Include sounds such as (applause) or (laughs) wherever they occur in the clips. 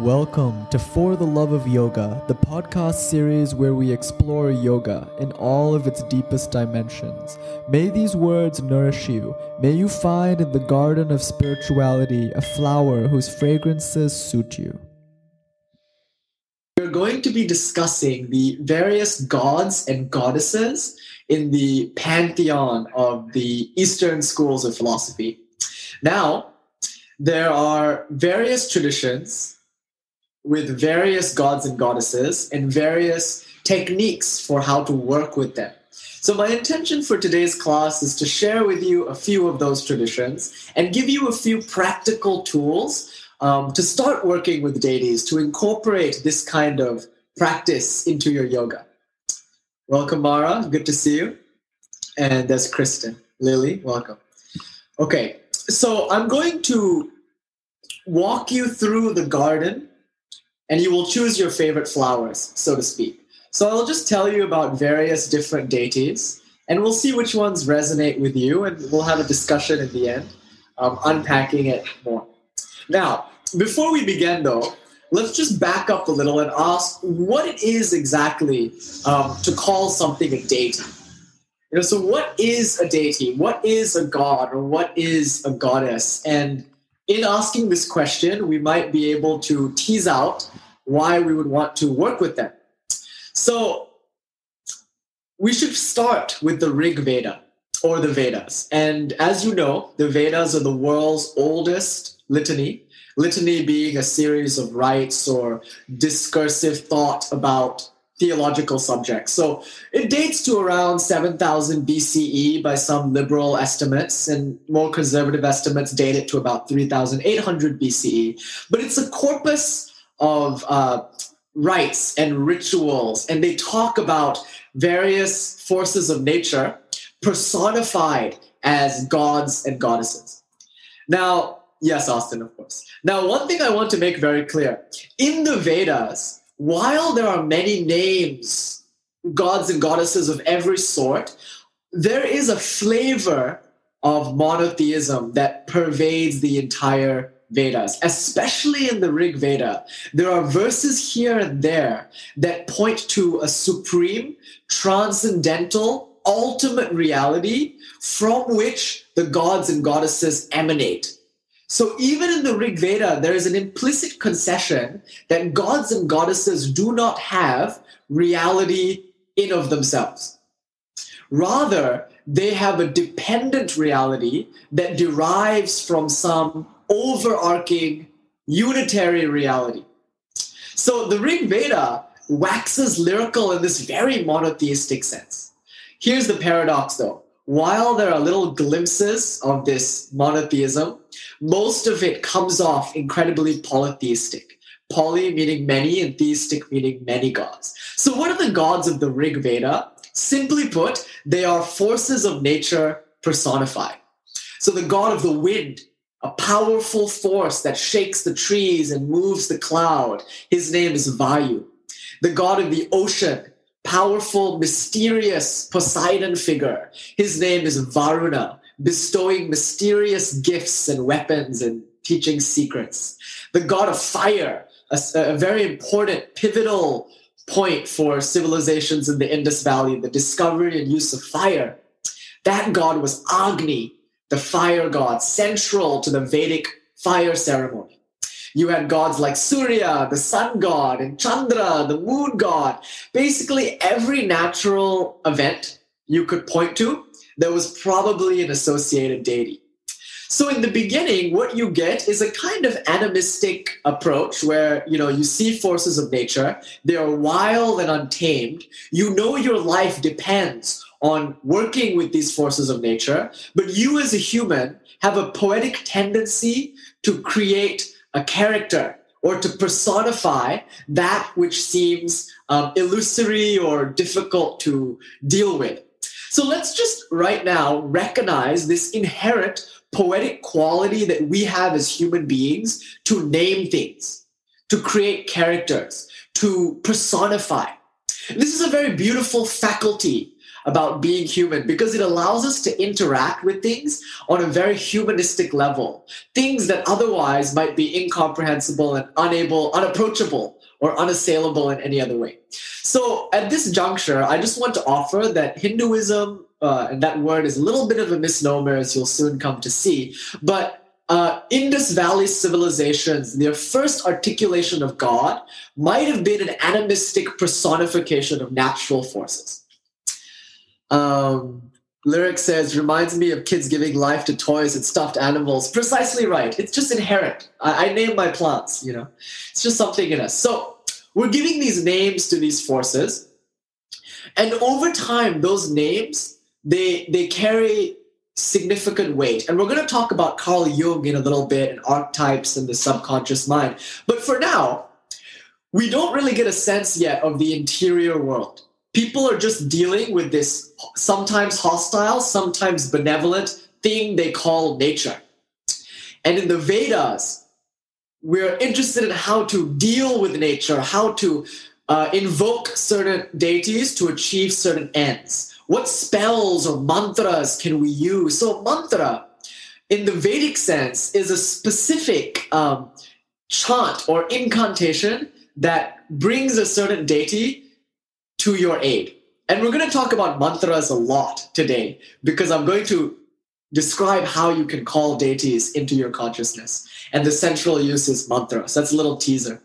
Welcome to For the Love of Yoga, the podcast series where we explore yoga in all of its deepest dimensions. May these words nourish you. May you find in the garden of spirituality a flower whose fragrances suit you. We're going to be discussing the various gods and goddesses in the pantheon of the Eastern schools of philosophy. Now, there are various traditions with various gods and goddesses and various techniques for how to work with them. So, my intention for today's class is to share with you a few of those traditions and give you a few practical tools um, to start working with deities, to incorporate this kind of practice into your yoga. Welcome, Mara. Good to see you. And there's Kristen. Lily, welcome. Okay, so I'm going to walk you through the garden and you will choose your favorite flowers, so to speak. So I'll just tell you about various different deities, and we'll see which ones resonate with you, and we'll have a discussion at the end, um, unpacking it more. Now, before we begin, though, let's just back up a little and ask what it is exactly um, to call something a deity. You know, so what is a deity? What is a god, or what is a goddess? And in asking this question, we might be able to tease out why we would want to work with them. So, we should start with the Rig Veda or the Vedas. And as you know, the Vedas are the world's oldest litany, litany being a series of rites or discursive thought about theological subjects. So it dates to around 7000 BCE by some liberal estimates, and more conservative estimates date it to about 3800 BCE. But it's a corpus of uh, rites and rituals, and they talk about various forces of nature personified as gods and goddesses. Now, yes, Austin, of course. Now, one thing I want to make very clear in the Vedas, while there are many names, gods and goddesses of every sort, there is a flavor of monotheism that pervades the entire Vedas, especially in the Rig Veda. There are verses here and there that point to a supreme, transcendental, ultimate reality from which the gods and goddesses emanate. So even in the Rig Veda, there is an implicit concession that gods and goddesses do not have reality in of themselves. Rather, they have a dependent reality that derives from some overarching unitary reality. So the Rig Veda waxes lyrical in this very monotheistic sense. Here's the paradox though while there are little glimpses of this monotheism, most of it comes off incredibly polytheistic. Poly meaning many and theistic meaning many gods. So, what are the gods of the Rig Veda? Simply put, they are forces of nature personified. So, the god of the wind, a powerful force that shakes the trees and moves the cloud, his name is Vayu. The god of the ocean, powerful, mysterious Poseidon figure. His name is Varuna, bestowing mysterious gifts and weapons and teaching secrets. The god of fire, a, a very important, pivotal point for civilizations in the Indus Valley, the discovery and use of fire. That god was Agni, the fire god, central to the Vedic fire ceremony. You had gods like Surya, the sun god, and Chandra, the moon god. Basically, every natural event you could point to, there was probably an associated deity. So in the beginning, what you get is a kind of animistic approach where you know you see forces of nature, they are wild and untamed. You know your life depends on working with these forces of nature, but you as a human have a poetic tendency to create a character or to personify that which seems um, illusory or difficult to deal with. So let's just right now recognize this inherent poetic quality that we have as human beings to name things, to create characters, to personify. This is a very beautiful faculty about being human because it allows us to interact with things on a very humanistic level. Things that otherwise might be incomprehensible and unable, unapproachable, or unassailable in any other way. So at this juncture, I just want to offer that Hinduism, uh, and that word is a little bit of a misnomer, as you'll soon come to see, but uh, Indus Valley civilizations, their first articulation of God might have been an animistic personification of natural forces. Um, lyric says, reminds me of kids giving life to toys and stuffed animals. Precisely right. It's just inherent. I, I name my plants, you know, it's just something in us. So we're giving these names to these forces. And over time, those names, they, they carry significant weight. And we're going to talk about Carl Jung in a little bit and archetypes and the subconscious mind. But for now, we don't really get a sense yet of the interior world. People are just dealing with this sometimes hostile, sometimes benevolent thing they call nature. And in the Vedas, we're interested in how to deal with nature, how to uh, invoke certain deities to achieve certain ends what spells or mantras can we use? So, mantra in the Vedic sense is a specific um, chant or incantation that brings a certain deity to your aid. And we're going to talk about mantras a lot today because I'm going to describe how you can call deities into your consciousness. And the central use is mantras. That's a little teaser.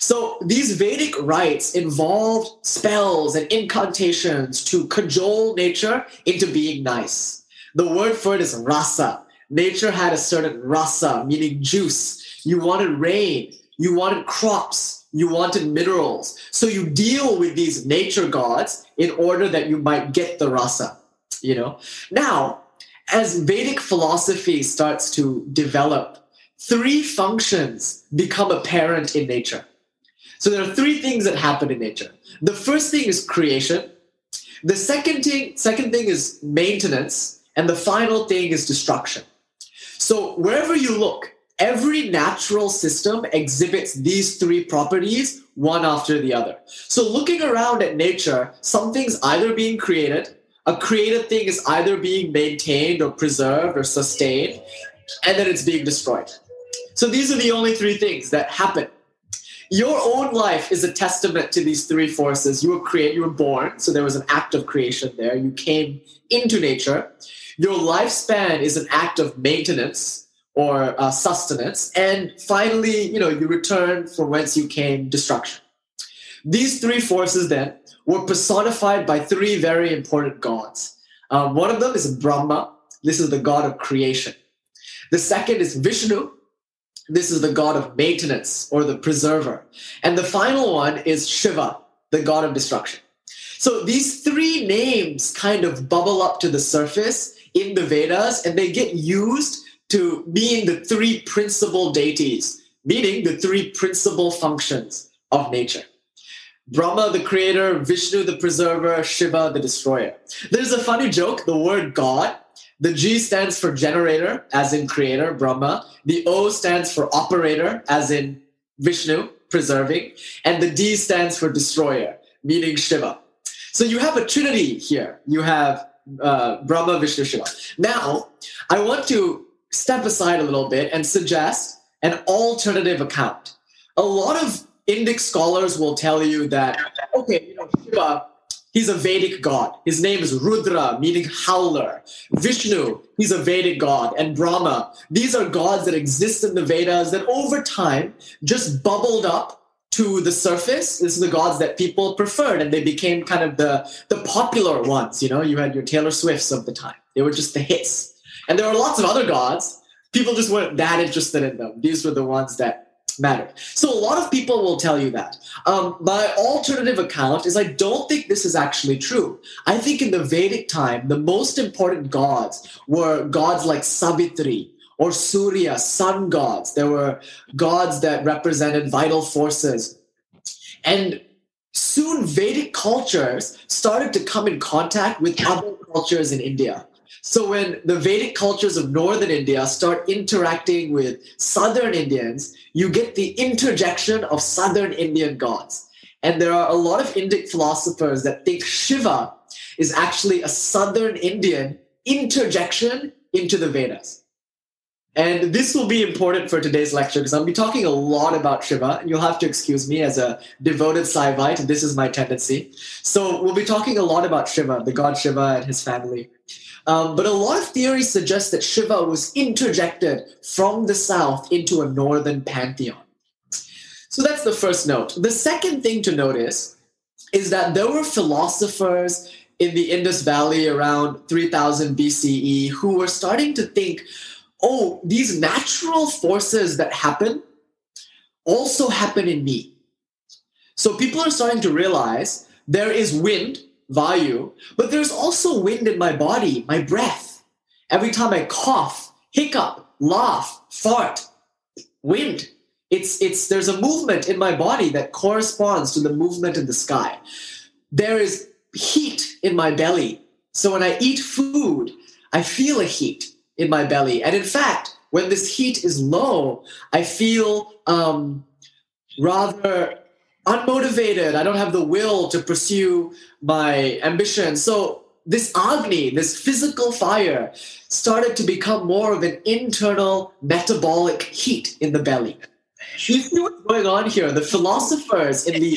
So these Vedic rites involved spells and incantations to cajole nature into being nice. The word for it is rasa. Nature had a certain rasa, meaning juice. You wanted rain, you wanted crops, you wanted minerals. So you deal with these nature gods in order that you might get the rasa, you know? Now, as Vedic philosophy starts to develop, three functions become apparent in nature. So there are three things that happen in nature. The first thing is creation. The second thing, second thing is maintenance, and the final thing is destruction. So wherever you look, every natural system exhibits these three properties one after the other. So looking around at nature, something's either being created, a created thing is either being maintained or preserved or sustained, and then it's being destroyed. So these are the only three things that happen your own life is a testament to these three forces. You were created, you were born, so there was an act of creation there. You came into nature. Your lifespan is an act of maintenance or uh, sustenance, and finally, you know, you return from whence you came, destruction. These three forces then were personified by three very important gods. Um, one of them is Brahma. This is the god of creation. The second is Vishnu. This is the god of maintenance or the preserver. And the final one is Shiva, the god of destruction. So these three names kind of bubble up to the surface in the Vedas and they get used to mean the three principal deities, meaning the three principal functions of nature. Brahma, the creator, Vishnu, the preserver, Shiva, the destroyer. There's a funny joke the word God the G stands for generator, as in creator, Brahma. The O stands for operator, as in Vishnu, preserving. And the D stands for destroyer, meaning Shiva. So you have a trinity here. You have uh, Brahma, Vishnu, Shiva. Now, I want to step aside a little bit and suggest an alternative account. A lot of Indic scholars will tell you that, okay, you know, Shiva He's a Vedic god. His name is Rudra, meaning howler. Vishnu, he's a Vedic god. And Brahma, these are gods that exist in the Vedas that over time just bubbled up to the surface. This is the gods that people preferred, and they became kind of the, the popular ones. You know, you had your Taylor Swifts of the time, they were just the hits. And there were lots of other gods. People just weren't that interested in them. These were the ones that mattered. So a lot of people will tell you that. Um, my alternative account is I don't think this is actually true. I think in the Vedic time, the most important gods were gods like Savitri or Surya, sun gods. There were gods that represented vital forces. And soon Vedic cultures started to come in contact with other cultures in India. So when the Vedic cultures of northern India start interacting with southern Indians, you get the interjection of southern Indian gods. And there are a lot of Indic philosophers that think Shiva is actually a southern Indian interjection into the Vedas. And this will be important for today's lecture because I'll be talking a lot about Shiva, and you'll have to excuse me as a devoted Saivite. This is my tendency. So we'll be talking a lot about Shiva, the god Shiva and his family. Um, but a lot of theories suggest that Shiva was interjected from the south into a northern pantheon. So that's the first note. The second thing to notice is that there were philosophers in the Indus Valley around 3000 BCE who were starting to think oh, these natural forces that happen also happen in me. So people are starting to realize there is wind, vayu, but there's also wind in my body, my breath. Every time I cough, hiccup, laugh, fart, wind. It's it's there's a movement in my body that corresponds to the movement in the sky. There is heat in my belly. So when I eat food, I feel a heat in my belly. And in fact, when this heat is low, I feel um, rather unmotivated. I don't have the will to pursue my ambition. So this agni, this physical fire, started to become more of an internal metabolic heat in the belly. You see what's going on here? The philosophers in the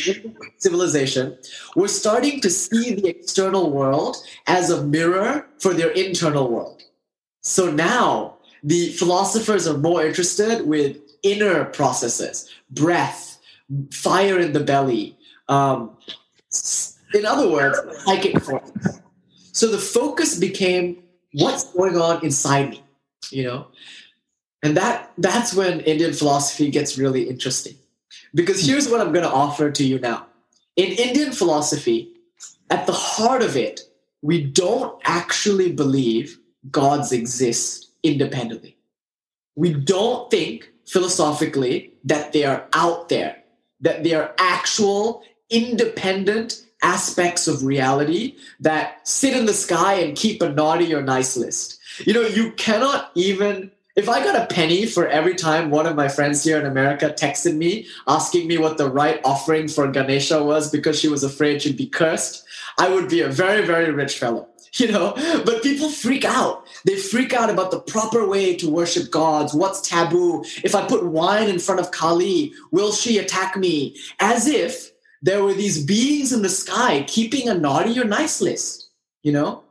civilization were starting to see the external world as a mirror for their internal world. So now the philosophers are more interested with inner processes, breath, fire in the belly. Um, in other words, psychic. So the focus became what's going on inside me, you know? And that that's when Indian philosophy gets really interesting. Because here's what I'm going to offer to you now. In Indian philosophy, at the heart of it, we don't actually believe gods exist independently. We don't think philosophically that they are out there, that they are actual independent aspects of reality that sit in the sky and keep a naughty or nice list. You know, you cannot even if I got a penny for every time one of my friends here in America texted me asking me what the right offering for Ganesha was because she was afraid she'd be cursed, I would be a very, very rich fellow. (laughs) you know? But people freak out. They freak out about the proper way to worship gods. What's taboo? If i put wine in front of kali will she attack me? As if there were these beings in the sky keeping a naughty or nice list you know?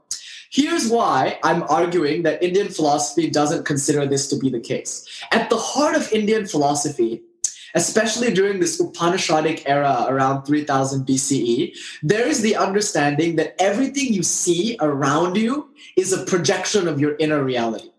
Here's why i'm arguing that indian philosophy doesn't consider this to be the case. At the heart of indian philosophy especially during this Upanishadic era around 3000 BCE, there is the understanding that everything you see around you is a projection of your inner reality.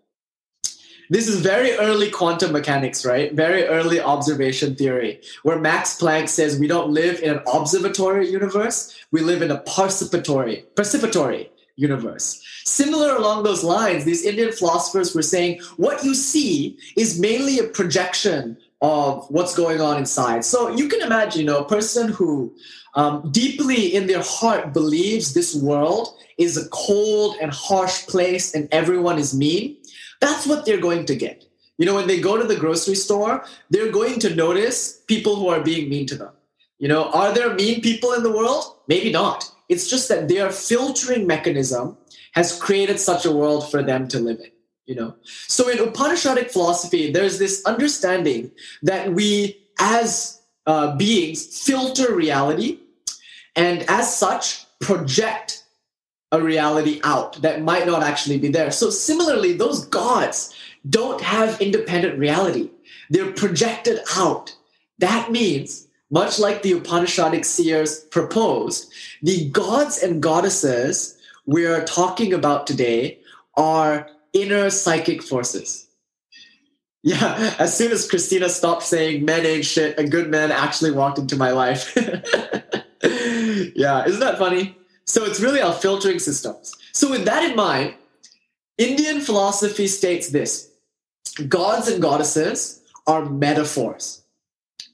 This is very early quantum mechanics, right? Very early observation theory, where Max Planck says we don't live in an observatory universe, we live in a participatory, participatory universe. Similar along those lines, these Indian philosophers were saying what you see is mainly a projection of what's going on inside. So you can imagine, you know, a person who um, deeply in their heart believes this world is a cold and harsh place and everyone is mean. That's what they're going to get. You know, when they go to the grocery store, they're going to notice people who are being mean to them. You know, are there mean people in the world? Maybe not. It's just that their filtering mechanism has created such a world for them to live in you know. So in upanishadic philosophy there's this understanding that we as uh, beings filter reality and as such project a reality out that might not actually be there. So similarly those gods don't have independent reality. They're projected out. That means much like the upanishadic seers proposed the gods and goddesses we are talking about today are inner psychic forces. Yeah, as soon as Christina stopped saying men ain't shit, a good man actually walked into my life. (laughs) yeah, isn't that funny? So it's really our filtering systems. So, with that in mind, Indian philosophy states this gods and goddesses are metaphors.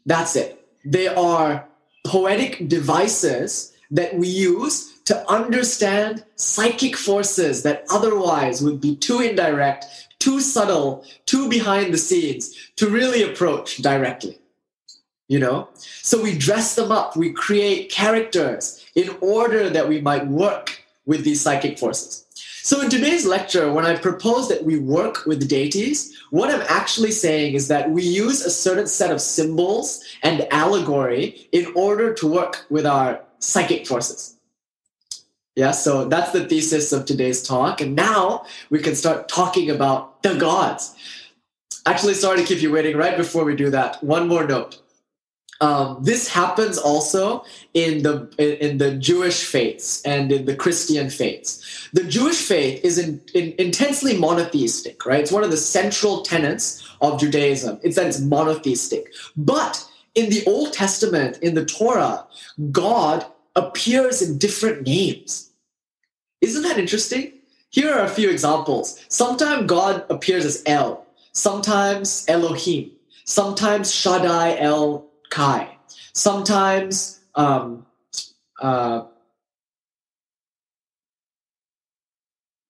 That's it. They are poetic devices that we use to understand psychic forces that otherwise would be too indirect, too subtle, too behind the scenes to really approach directly. You know? So we dress them up, we create characters in order that we might work with these psychic forces. So, in today's lecture, when I propose that we work with deities, what I'm actually saying is that we use a certain set of symbols and allegory in order to work with our psychic forces. Yeah, so that's the thesis of today's talk. And now we can start talking about the gods. Actually, sorry to keep you waiting. Right before we do that, one more note. Um, this happens also in the in the Jewish faiths and in the Christian faiths. The Jewish faith is in, in, intensely monotheistic, right? It's one of the central tenets of Judaism. It's that it's monotheistic. But in the Old Testament, in the Torah, God appears in different names. Isn't that interesting? Here are a few examples. Sometimes God appears as El, sometimes Elohim, sometimes Shaddai El Kai. Sometimes um, uh,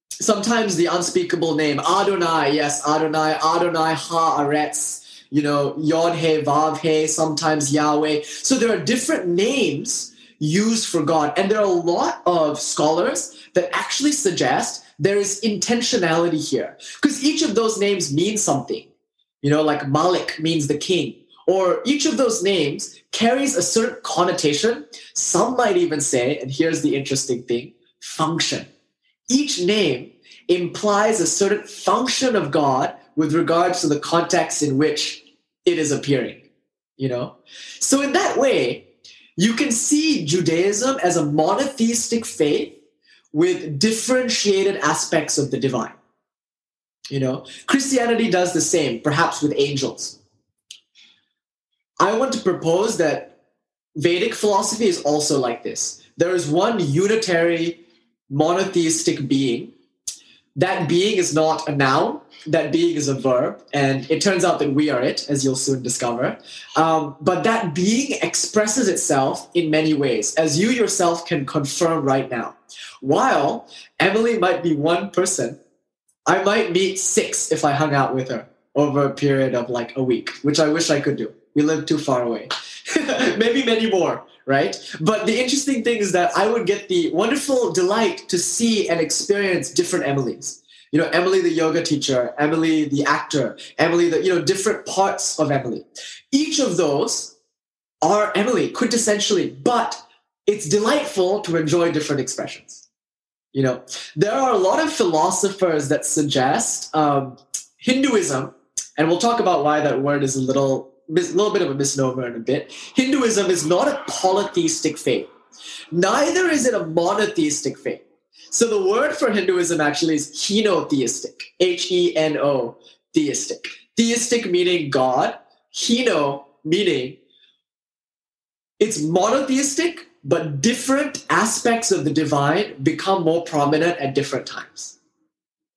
sometimes the unspeakable name Adonai, yes, Adonai, Adonai Haaretz, you know, Yod He, Vav He, sometimes Yahweh. So there are different names used for God, and there are a lot of scholars that actually suggest there is intentionality here because each of those names means something. You know, like Malik means the king, or each of those names carries a certain connotation. Some might even say, and here's the interesting thing function. Each name implies a certain function of God with regards to the context in which it is appearing. You know? So, in that way, you can see Judaism as a monotheistic faith with differentiated aspects of the divine. You know, Christianity does the same, perhaps with angels. I want to propose that Vedic philosophy is also like this. There is one unitary monotheistic being. That being is not a noun, that being is a verb. And it turns out that we are it, as you'll soon discover. Um, but that being expresses itself in many ways, as you yourself can confirm right now. While Emily might be one person, I might meet six if I hung out with her over a period of like a week, which I wish I could do. We live too far away. (laughs) Maybe many more, right? But the interesting thing is that I would get the wonderful delight to see and experience different Emilys. You know, Emily the yoga teacher, Emily the actor, Emily the, you know, different parts of Emily. Each of those are Emily quintessentially, but it's delightful to enjoy different expressions. You know, there are a lot of philosophers that suggest um, Hinduism, and we'll talk about why that word is a little a little bit of a misnomer in a bit. Hinduism is not a polytheistic faith. Neither is it a monotheistic faith. So the word for Hinduism actually is henotheistic, H E N O, theistic. Theistic meaning God, heno meaning it's monotheistic, but different aspects of the divine become more prominent at different times.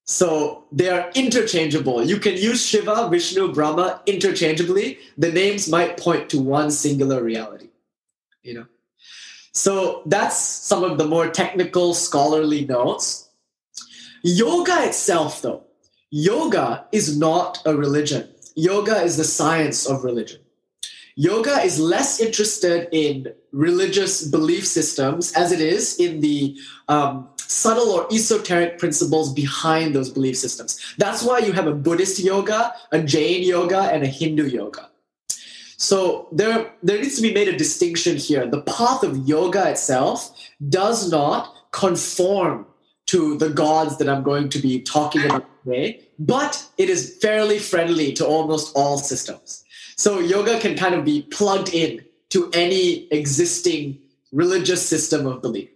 So they are interchangeable. You can use Shiva, Vishnu, Brahma interchangeably. The names might point to one singular reality. You know. So that's some of the more technical scholarly notes. Yoga itself, though, yoga is not a religion. Yoga is the science of religion. Yoga is less interested in religious belief systems as it is in the um, subtle or esoteric principles behind those belief systems. That's why you have a Buddhist yoga, a Jain yoga, and a Hindu yoga. So there, there needs to be made a distinction here. The path of yoga itself does not conform to the gods that I'm going to be talking about today, but it is fairly friendly to almost all systems. So yoga can kind of be plugged in to any existing religious system of belief.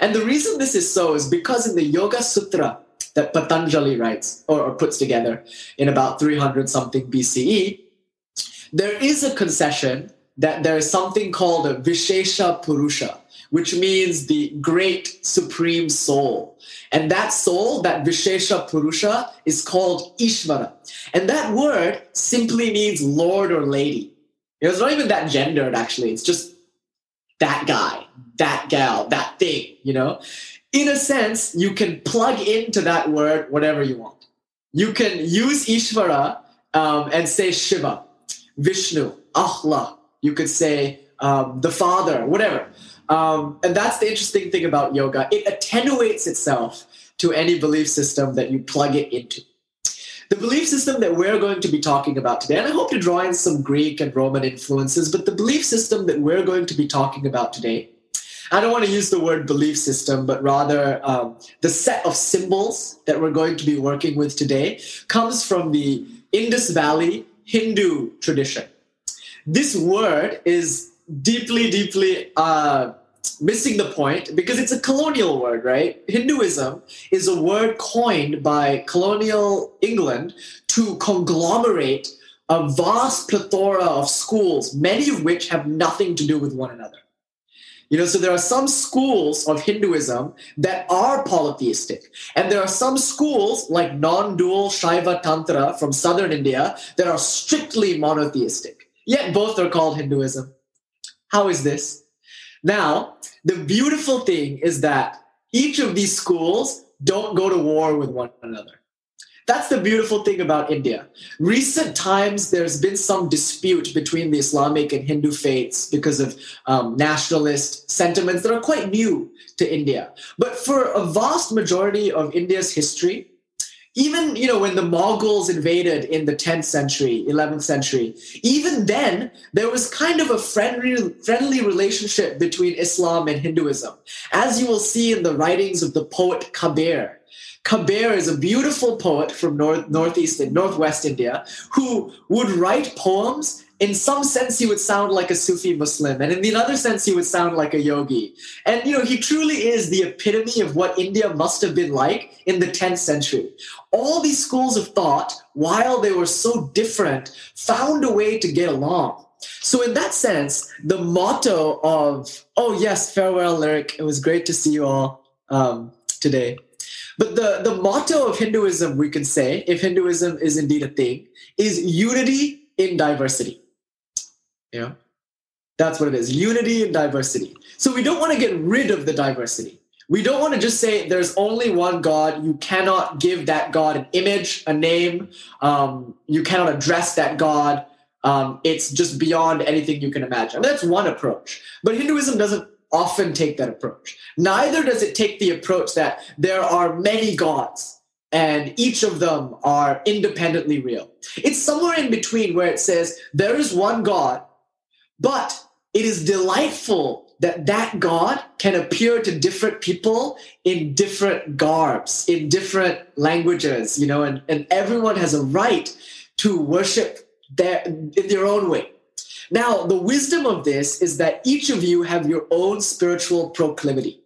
And the reason this is so is because in the Yoga Sutra that Patanjali writes or, or puts together in about 300 something BCE, there is a concession that there is something called a Vishesha Purusha, which means the great supreme soul. And that soul, that Vishesha Purusha, is called Ishvara. And that word simply means Lord or Lady. It's not even that gendered, actually. It's just that guy, that gal, that thing, you know? In a sense, you can plug into that word whatever you want. You can use Ishvara um, and say Shiva, Vishnu, Allah. You could say um, the Father, whatever. Um, and that's the interesting thing about yoga. It attenuates itself to any belief system that you plug it into. The belief system that we're going to be talking about today, and I hope to draw in some Greek and Roman influences, but the belief system that we're going to be talking about today, I don't want to use the word belief system, but rather um, the set of symbols that we're going to be working with today comes from the Indus Valley Hindu tradition. This word is deeply, deeply uh, missing the point because it's a colonial word, right? Hinduism is a word coined by colonial England to conglomerate a vast plethora of schools, many of which have nothing to do with one another. You know, so there are some schools of Hinduism that are polytheistic. And there are some schools like non dual Shaiva Tantra from southern India that are strictly monotheistic. Yet both are called Hinduism. How is this? Now, the beautiful thing is that each of these schools don't go to war with one another. That's the beautiful thing about India. Recent times, there's been some dispute between the Islamic and Hindu faiths because of um, nationalist sentiments that are quite new to India. But for a vast majority of India's history, even you know when the Mongols invaded in the 10th century, 11th century, even then there was kind of a friendly friendly relationship between Islam and Hinduism, as you will see in the writings of the poet Kabir. Kabir is a beautiful poet from north, northeast and northwest India who would write poems in some sense he would sound like a Sufi Muslim, and in the other sense he would sound like a yogi. And you know, he truly is the epitome of what India must have been like in the 10th century. All these schools of thought, while they were so different, found a way to get along. So, in that sense, the motto of, oh, yes, farewell, lyric, it was great to see you all um, today. But the, the motto of Hinduism, we can say, if Hinduism is indeed a thing, is unity in diversity. Yeah. That's what it is unity and diversity. So we don't want to get rid of the diversity. We don't want to just say there's only one God. You cannot give that God an image, a name. Um, you cannot address that God. Um, it's just beyond anything you can imagine. That's one approach. But Hinduism doesn't often take that approach. Neither does it take the approach that there are many gods and each of them are independently real. It's somewhere in between where it says there is one God but it is delightful that that God can appear to different people in different garbs, in different languages, you know, and, and everyone has a right to worship their, in their own way. Now, the wisdom of this is that each of you have your own spiritual proclivity.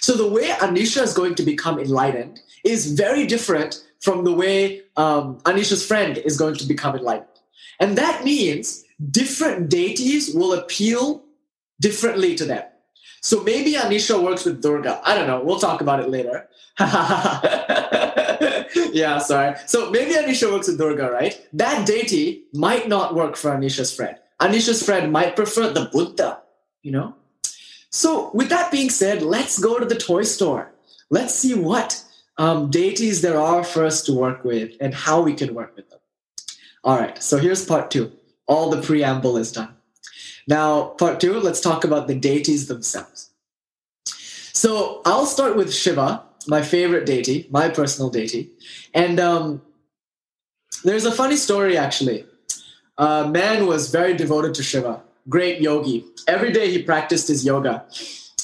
So the way Anisha is going to become enlightened is very different from the way um, Anisha's friend is going to become enlightened. And that means different deities will appeal differently to them. So maybe Anisha works with Durga. I don't know. We'll talk about it later. (laughs) yeah, sorry. So maybe Anisha works with Durga, right? That deity might not work for Anisha's friend. Anisha's friend might prefer the Buddha, you know? So, with that being said, let's go to the toy store. Let's see what um, deities there are for us to work with and how we can work with them. All right, so here's part two all the preamble is done. Now, part two, let's talk about the deities themselves. So I'll start with Shiva, my favorite deity, my personal deity. And um, there's a funny story actually. A man was very devoted to Shiva, great yogi. Every day he practiced his yoga.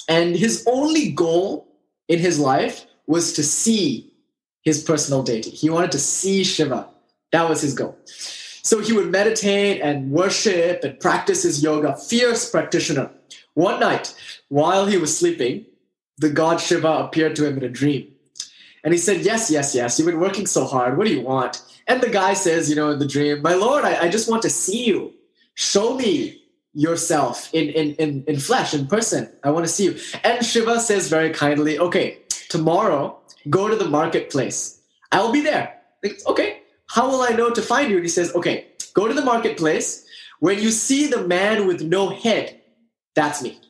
And his only goal in his life was to see his personal deity. He wanted to see Shiva. That was his goal. So he would meditate and worship and practice his yoga, fierce practitioner. One night, while he was sleeping, the god Shiva appeared to him in a dream. And he said, Yes, yes, yes, you've been working so hard. What do you want? And the guy says, You know, in the dream, My Lord, I, I just want to see you. Show me yourself in, in, in, in flesh, in person. I want to see you. And Shiva says very kindly, Okay, tomorrow, go to the marketplace. I'll be there. Okay, how will I know to find you? And he says, okay, go to the marketplace. When you see the man with no head, that's me.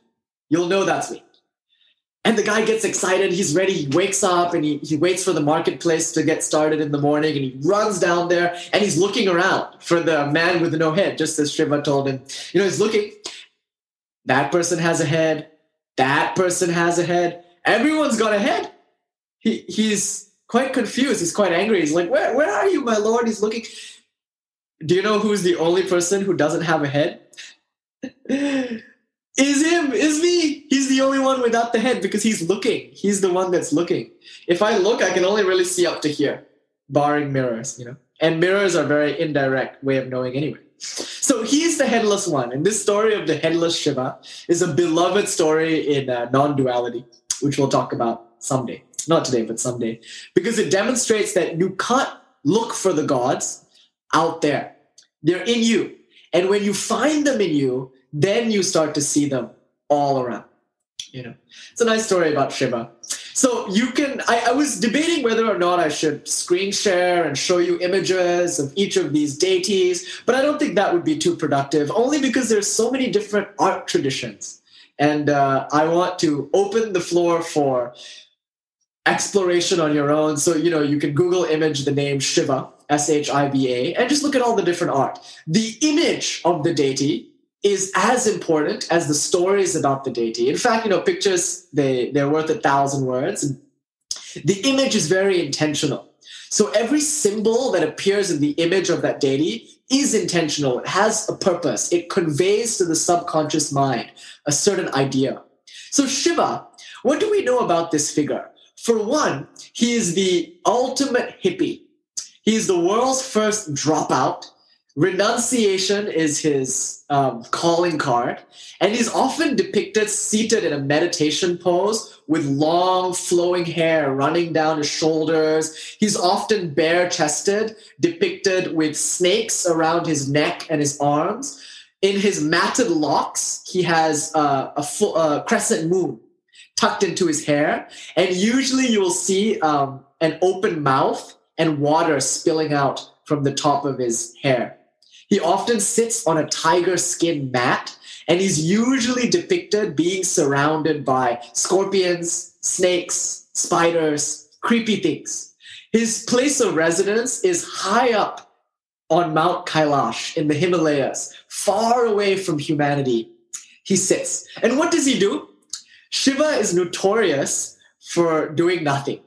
You'll know that's me. And the guy gets excited. He's ready. He wakes up and he, he waits for the marketplace to get started in the morning. And he runs down there and he's looking around for the man with no head, just as Shiva told him. You know, he's looking. That person has a head. that person has a head. Everyone's got a head. He, he's quite confused. He's quite angry. He's like, where, where are you, my lord? He's looking. Do you know who's the only person who doesn't have a head? (laughs) is him, is me. He's the only one without the head because he's looking. He's the one that's looking. If I look, I can only really see up to here, barring mirrors, you know. And mirrors are very indirect way of knowing anyway. So he's the headless one. And this story of the headless Shiva is a beloved story in uh, non duality, which we'll talk about someday. Not today, but someday. Because it demonstrates that you can't look for the gods out there, they're in you. And when you find them in you, then you start to see them all around. You know, it's a nice story about Shiva. So you can, I, I, was debating whether or not I should screen share and show you images of each of these deities, but I don't think that would be too productive, only because there's so many different art traditions. And uh, I want to open the floor for exploration on your own. So, you know, you can Google image the name Shiva, S H I V A, and just look at all the different art. The image of the deity is as important as the stories about the deity. In fact, you know, pictures they they're worth a thousand words. The image is very intentional. So every symbol that appears in the image of that deity is intentional. It has a purpose. It conveys to the subconscious mind a certain idea. So Shiva, what do we know about this figure? For one, he is the ultimate hippie. He is the world's first dropout Renunciation is his um, calling card, and he's often depicted seated in a meditation pose with long flowing hair running down his shoulders. He's often bare chested, depicted with snakes around his neck and his arms. In his matted locks, he has uh, a full, uh, crescent moon tucked into his hair, and usually you will see um, an open mouth and water spilling out from the top of his hair. He often sits on a tiger skin mat, and he's usually depicted being surrounded by scorpions, snakes, spiders, creepy things. His place of residence is high up on Mount Kailash in the Himalayas, far away from humanity. He sits. And what does he do? Shiva is notorious for doing nothing.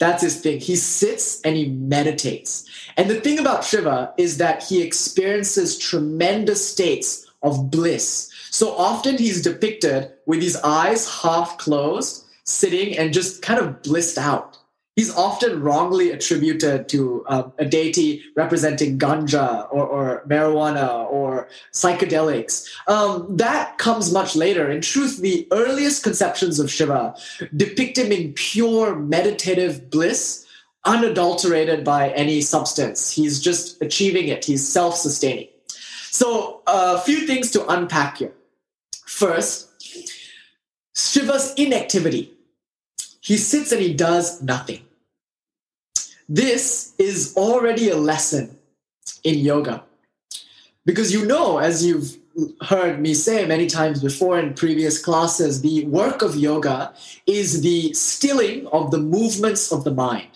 That's his thing. He sits and he meditates. And the thing about Shiva is that he experiences tremendous states of bliss. So often he's depicted with his eyes half closed, sitting and just kind of blissed out he's often wrongly attributed to um, a deity representing ganja or, or marijuana or psychedelics. Um, that comes much later. In truth, the earliest conceptions of Shiva depict him in pure meditative bliss, unadulterated by any substance. He's just achieving it, he's self sustaining. So, a few things to unpack here. First, Shiva's inactivity he sits and he does nothing. This is already a lesson in yoga. Because you know, as you've heard me say many times before in previous classes, the work of yoga is the stilling of the movements of the mind.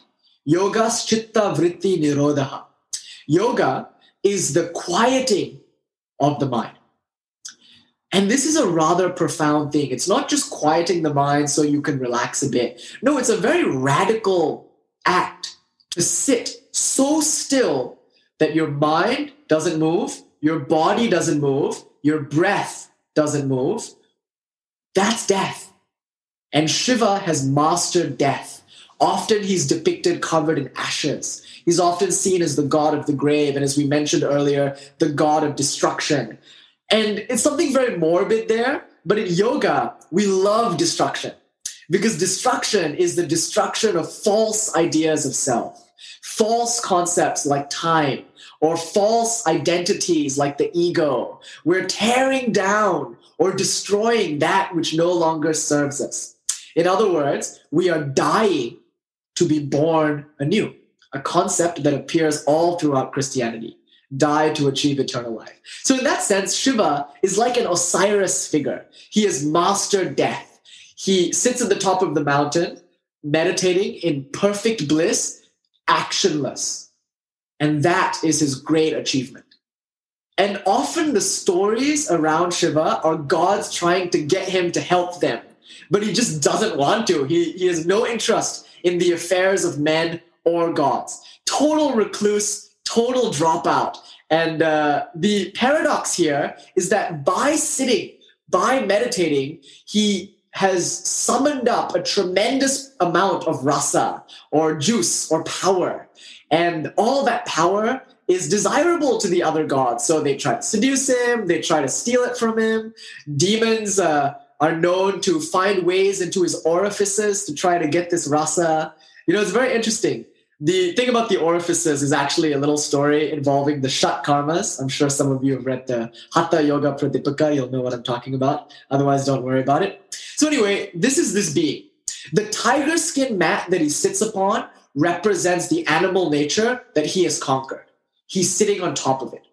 Yoga chitta vritti nirodha. Yoga is the quieting of the mind. And this is a rather profound thing. It's not just quieting the mind so you can relax a bit. No, it's a very radical act to sit so still that your mind doesn't move, your body doesn't move, your breath doesn't move. That's death. And Shiva has mastered death. Often he's depicted covered in ashes. He's often seen as the god of the grave, and as we mentioned earlier, the god of destruction. And it's something very morbid there, but in yoga, we love destruction because destruction is the destruction of false ideas of self, false concepts like time, or false identities like the ego. We're tearing down or destroying that which no longer serves us. In other words, we are dying to be born anew, a concept that appears all throughout Christianity die to achieve eternal life. So, in that sense, Shiva is like an Osiris figure. He has mastered death. He sits at the top of the mountain, meditating in perfect bliss, actionless. And that is his great achievement. And often the stories around Shiva are gods trying to get him to help them, but he just doesn't want to. He, he has no interest in the affairs of men or gods. Total recluse, total dropout. And uh, the paradox here is that by sitting, by meditating, he has summoned up a tremendous amount of rasa or juice or power. And all that power is desirable to the other gods. So they try to seduce him, they try to steal it from him. Demons uh, are known to find ways into his orifices to try to get this rasa. You know, it's very interesting. The thing about the orifices is actually a little story involving the Shat Karmas. I'm sure some of you have read the Hatha Yoga Pradipika. You'll know what I'm talking about. Otherwise, don't worry about it. So, anyway, this is this being. The tiger skin mat that he sits upon represents the animal nature that he has conquered. He's sitting on top of it.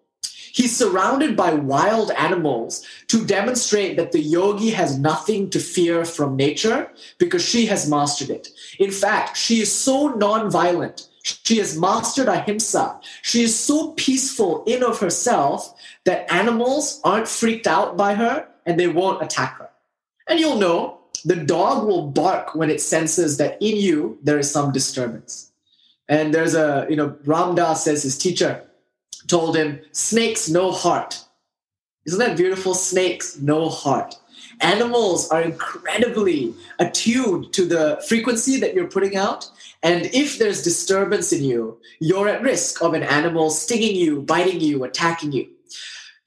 He's surrounded by wild animals to demonstrate that the yogi has nothing to fear from nature because she has mastered it. In fact, she is so non-violent. She has mastered ahimsa. She is so peaceful in of herself that animals aren't freaked out by her and they won't attack her. And you'll know the dog will bark when it senses that in you there is some disturbance. And there's a, you know, Ram Dass says his teacher told him, Snakes, no heart. Isn't that beautiful? Snakes, no heart. Animals are incredibly attuned to the frequency that you're putting out. And if there's disturbance in you, you're at risk of an animal stinging you, biting you, attacking you.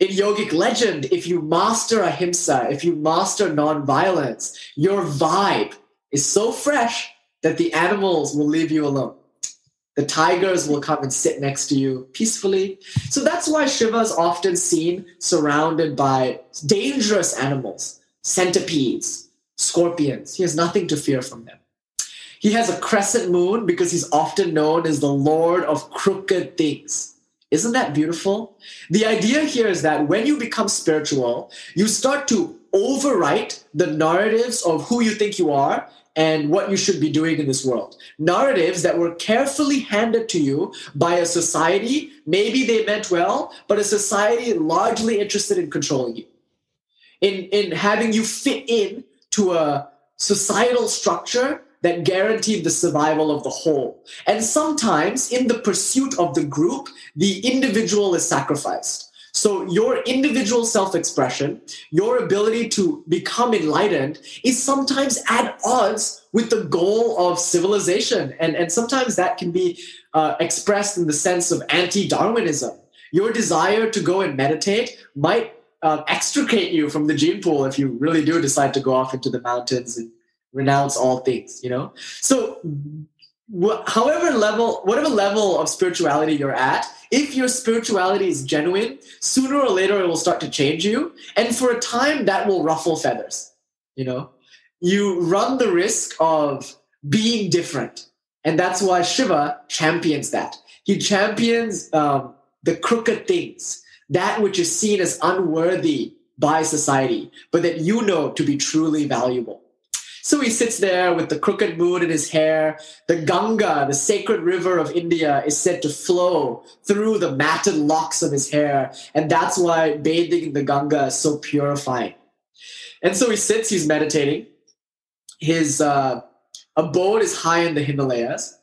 In yogic legend, if you master ahimsa, if you master nonviolence, your vibe is so fresh that the animals will leave you alone. The tigers will come and sit next to you peacefully. So that's why Shiva is often seen surrounded by dangerous animals, centipedes, scorpions. He has nothing to fear from them. He has a crescent moon because he's often known as the Lord of crooked things. Isn't that beautiful? The idea here is that when you become spiritual, you start to overwrite the narratives of who you think you are and what you should be doing in this world. Narratives that were carefully handed to you by a society, maybe they meant well, but a society largely interested in controlling you, in, in having you fit in to a societal structure that guaranteed the survival of the whole. And sometimes, in the pursuit of the group, the individual is sacrificed. So, your individual self expression, your ability to become enlightened, is sometimes at odds with the goal of civilization. And, and sometimes that can be uh, expressed in the sense of anti Darwinism. Your desire to go and meditate might uh, extricate you from the gene pool if you really do decide to go off into the mountains and renounce all things, you know? So, however level, whatever level of spirituality you're at, if your spirituality is genuine, sooner or later it will start to change you. And for a time, that will ruffle feathers. You know, you run the risk of being different. And that's why Shiva champions that. He champions um, the crooked things, that which is seen as unworthy by society, but that you know to be truly valuable. So he sits there with the crooked moon in his hair. The Ganga, the sacred river of India, is said to flow through the matted locks of his hair. And that's why bathing in the Ganga is so purifying. And so he sits, he's meditating. His uh, abode is high in the Himalayas.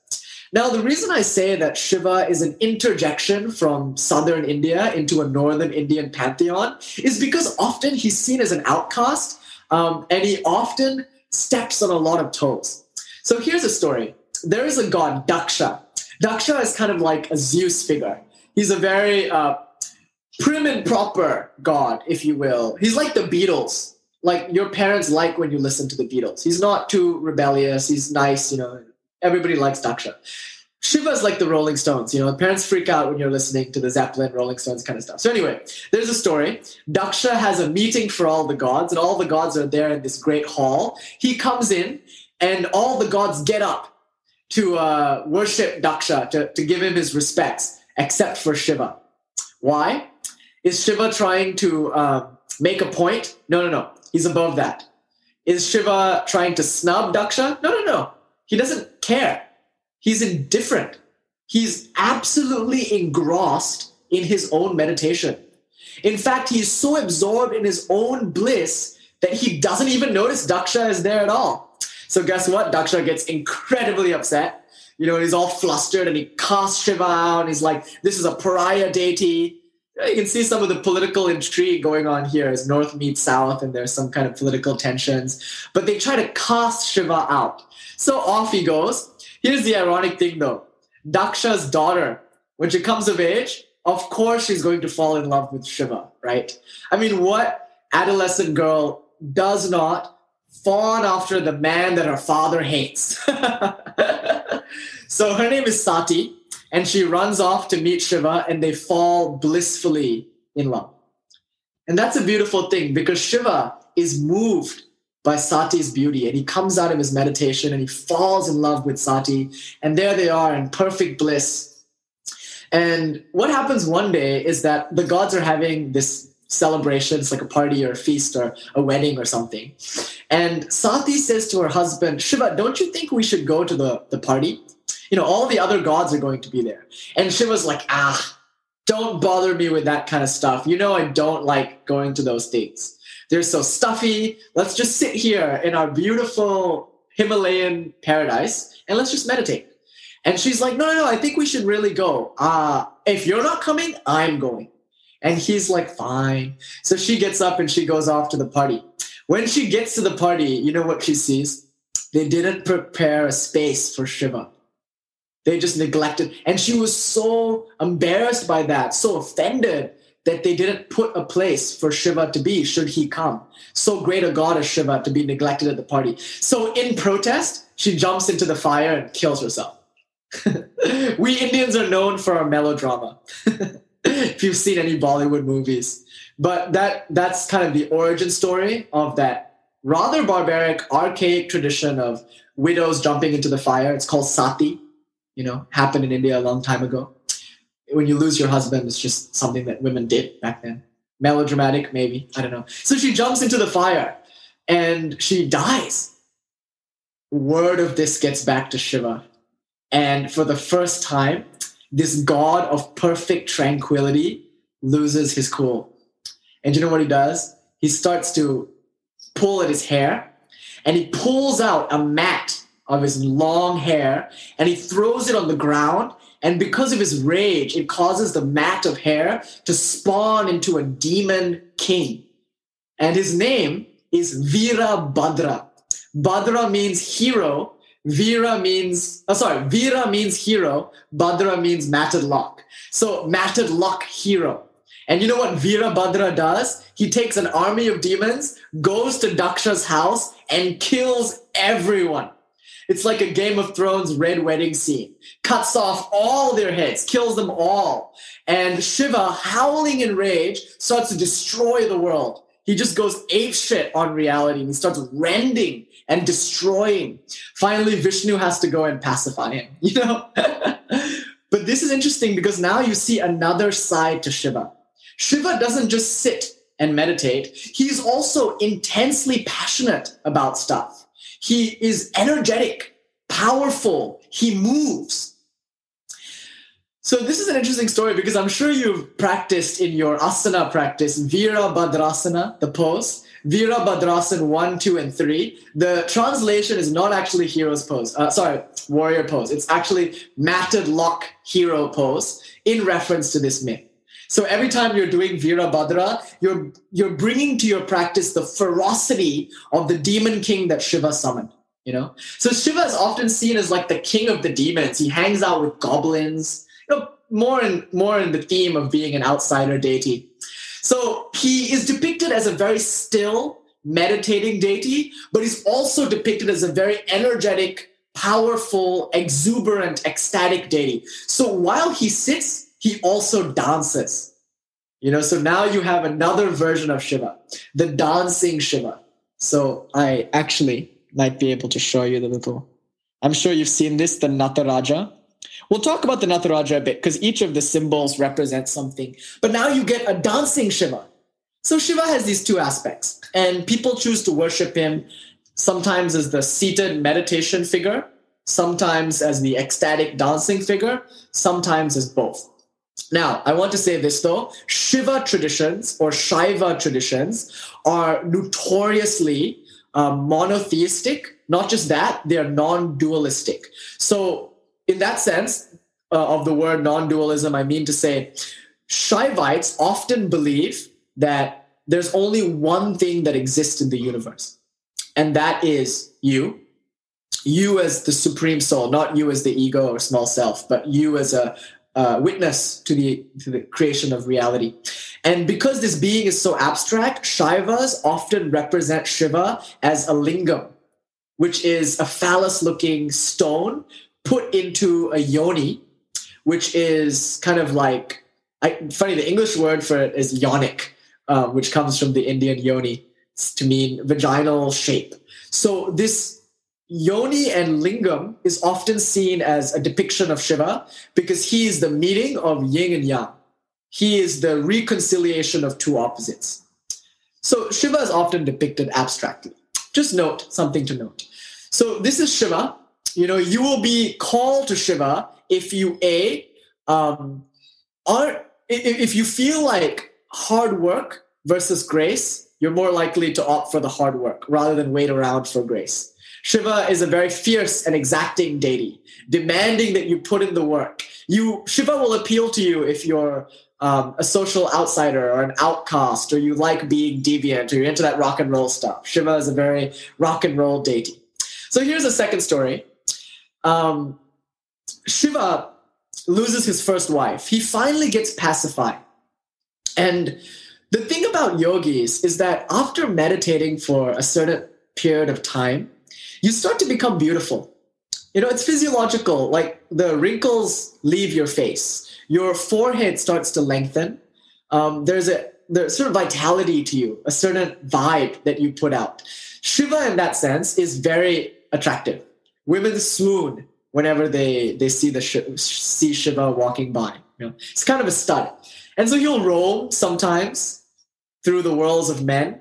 Now, the reason I say that Shiva is an interjection from southern India into a northern Indian pantheon is because often he's seen as an outcast um, and he often steps on a lot of toes. So here's a story. There is a god, Daksha. Daksha is kind of like a Zeus figure. He's a very uh, prim and proper god, if you will. He's like the Beatles. Like your parents like when you listen to the Beatles. He's not too rebellious. He's nice, you know. Everybody likes Daksha. Shiva's like the Rolling Stones. You know, parents freak out when you're listening to the Zeppelin, Rolling Stones kind of stuff. So anyway, there's a story. Daksha has a meeting for all the gods, and all the gods are there in this great hall. He comes in, and all the gods get up to uh, worship Daksha, to, to give him his respects, except for Shiva. Why? Is Shiva trying to uh, make a point? No, no, no. He's above that. Is Shiva trying to snub Daksha? No, no, no. He doesn't care He's indifferent. He's absolutely engrossed in his own meditation. In fact, he's so absorbed in his own bliss that he doesn't even notice Daksha is there at all. So guess what? Daksha gets incredibly upset. You know, he's all flustered and he casts Shiva out. and he's like, this is a pariah deity. You can see some of the political intrigue going on here as North meets South and there's some kind of political tensions. But they try to cast Shiva out. So off he goes. Here's the ironic thing though. Daksha's daughter, when she comes of age, of course she's going to fall in love with Shiva, right? I mean, what adolescent girl does not fawn after the man that her father hates? (laughs) so her name is Sati, and she runs off to meet Shiva, and they fall blissfully in love. And that's a beautiful thing because Shiva is moved by Sati's beauty. And he comes out of his meditation and he falls in love with Sati. And there they are in perfect bliss. And what happens one day is that the gods are having this celebration. It's like a party or a feast or a wedding or something. And Sati says to her husband, Shiva, don't you think we should go to the, the party? You know, all the other gods are going to be there. And Shiva's like, ah, don't bother me with that kind of stuff. You know, I don't like going to those things. They're so stuffy. Let's just sit here in our beautiful Himalayan paradise and let's just meditate. And she's like, no, no, no, I think we should really go. Uh, if you're not coming, I'm going. And he's like, fine. So she gets up and she goes off to the party. When she gets to the party, you know what she sees? They didn't prepare a space for Shiva. They just neglected. And she was so embarrassed by that, so offended that they didn't put a place for Shiva to be should he come. So great a god as Shiva to be neglected at the party. So in protest, she jumps into the fire and kills herself. (laughs) we Indians are known for our melodrama. (laughs) if you've seen any Bollywood movies. But that that's kind of the origin story of that rather barbaric, archaic tradition of widows jumping into the fire. It's called sati, you know, happened in India a long time ago when you lose your husband, it's just something that women did back then. Melodramatic, maybe. I don't know. So she jumps into the fire and she dies. Word of this gets back to Shiva. And for the first time, this god of perfect tranquility loses his cool. And you know what he does? He starts to pull at his hair and he pulls out a mat of his long hair and he throws it on the ground and because of his rage, it causes the mat of hair to spawn into a demon king. And his name is Veera Bhadra. Bhadra means hero. Veera means, oh, sorry, Veera means hero. Bhadra means matted lock. So matted lock hero. And you know what Veerabhadra does? He takes an army of demons, goes to Daksha's house, and kills everyone. It's like a Game of Thrones red wedding scene. Cuts off all their heads, kills them all. And Shiva, howling in rage, starts to destroy the world. He just goes ape shit on reality and he starts rending and destroying. Finally, Vishnu has to go and pacify him, (laughs) you know? but this is interesting because now you see another side to Shiva. Shiva doesn't just sit and meditate, he's also intensely passionate about stuff. He is energetic, powerful, he moves. So this is an interesting story because I'm sure you've practiced in your asana practice Veerabhadrasana, the pose. Veerabhadrasana 1, 2, and 3. The translation is not actually hero's pose. Uh, sorry, warrior pose. It's actually matted lock hero pose in reference to this myth. So every time you're doing Veerabhadra, you're, you're bringing to your practice the ferocity of the demon king that Shiva summoned. You know, so Shiva is often seen as like the king of the demons. He hangs out with goblins. You know, more in more in the theme of being an outsider deity. So he is depicted as a very still, meditating deity, but he's also depicted as a very energetic, powerful, exuberant, ecstatic deity. So while he sits he also dances. You know, so now you have another version of Shiva, the dancing Shiva. So I actually might be able to show you the little. I'm sure you've seen this, the Nataraja. We'll talk about the Nataraja a bit because each of the symbols represents something. But now you get a dancing Shiva. So Shiva has these two aspects, and people choose to worship him sometimes as the seated meditation figure, sometimes as the ecstatic dancing figure, sometimes as both. Now, I want to say this though Shiva traditions or Shaiva traditions are notoriously um, monotheistic. Not just that, they are non dualistic. So, in that sense uh, of the word non dualism, I mean to say Shaivites often believe that there's only one thing that exists in the universe, and that is you. You as the supreme soul, not you as the ego or small self, but you as a, uh, witness to the to the creation of reality. And because this being is so abstract, Shaivas often represent Shiva as a lingam, which is a phallus-looking stone put into a yoni, which is kind of like I, funny. The English word for it is yonic, um, which comes from the Indian yoni to mean vaginal shape. So this Yoni and Lingam is often seen as a depiction of Shiva because he is the meeting of yin and yang. He is the reconciliation of two opposites. So Shiva is often depicted abstractly. Just note something to note. So this is Shiva. You know, you will be called to Shiva if you a um, are if you feel like hard work versus grace, you're more likely to opt for the hard work rather than wait around for grace. Shiva is a very fierce and exacting deity, demanding that you put in the work. You Shiva will appeal to you if you're um, a social outsider or an outcast, or you like being deviant, or you're into that rock and roll stuff. Shiva is a very rock and roll deity. So here's a second story. Um, Shiva loses his first wife. He finally gets pacified. And the thing about yogis is that after meditating for a certain period of time, you start to become beautiful. You know, it's physiological. Like the wrinkles leave your face, your forehead starts to lengthen. Um, there's a there's sort of vitality to you, a certain vibe that you put out. Shiva, in that sense, is very attractive. Women swoon whenever they they see the see Shiva walking by. You know, it's kind of a stud, and so he'll roam sometimes through the worlds of men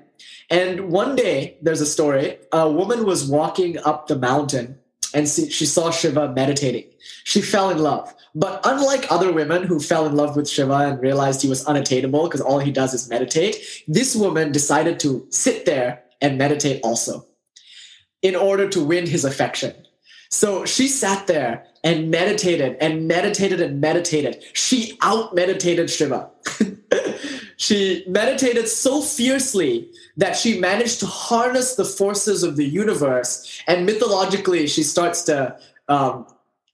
and one day, there's a story. A woman was walking up the mountain and she saw Shiva meditating. She fell in love. But unlike other women who fell in love with Shiva and realized he was unattainable because all he does is meditate, this woman decided to sit there and meditate also in order to win his affection. So she sat there and meditated and meditated and meditated. She out meditated Shiva. (laughs) she meditated so fiercely that she managed to harness the forces of the universe and mythologically she starts to um,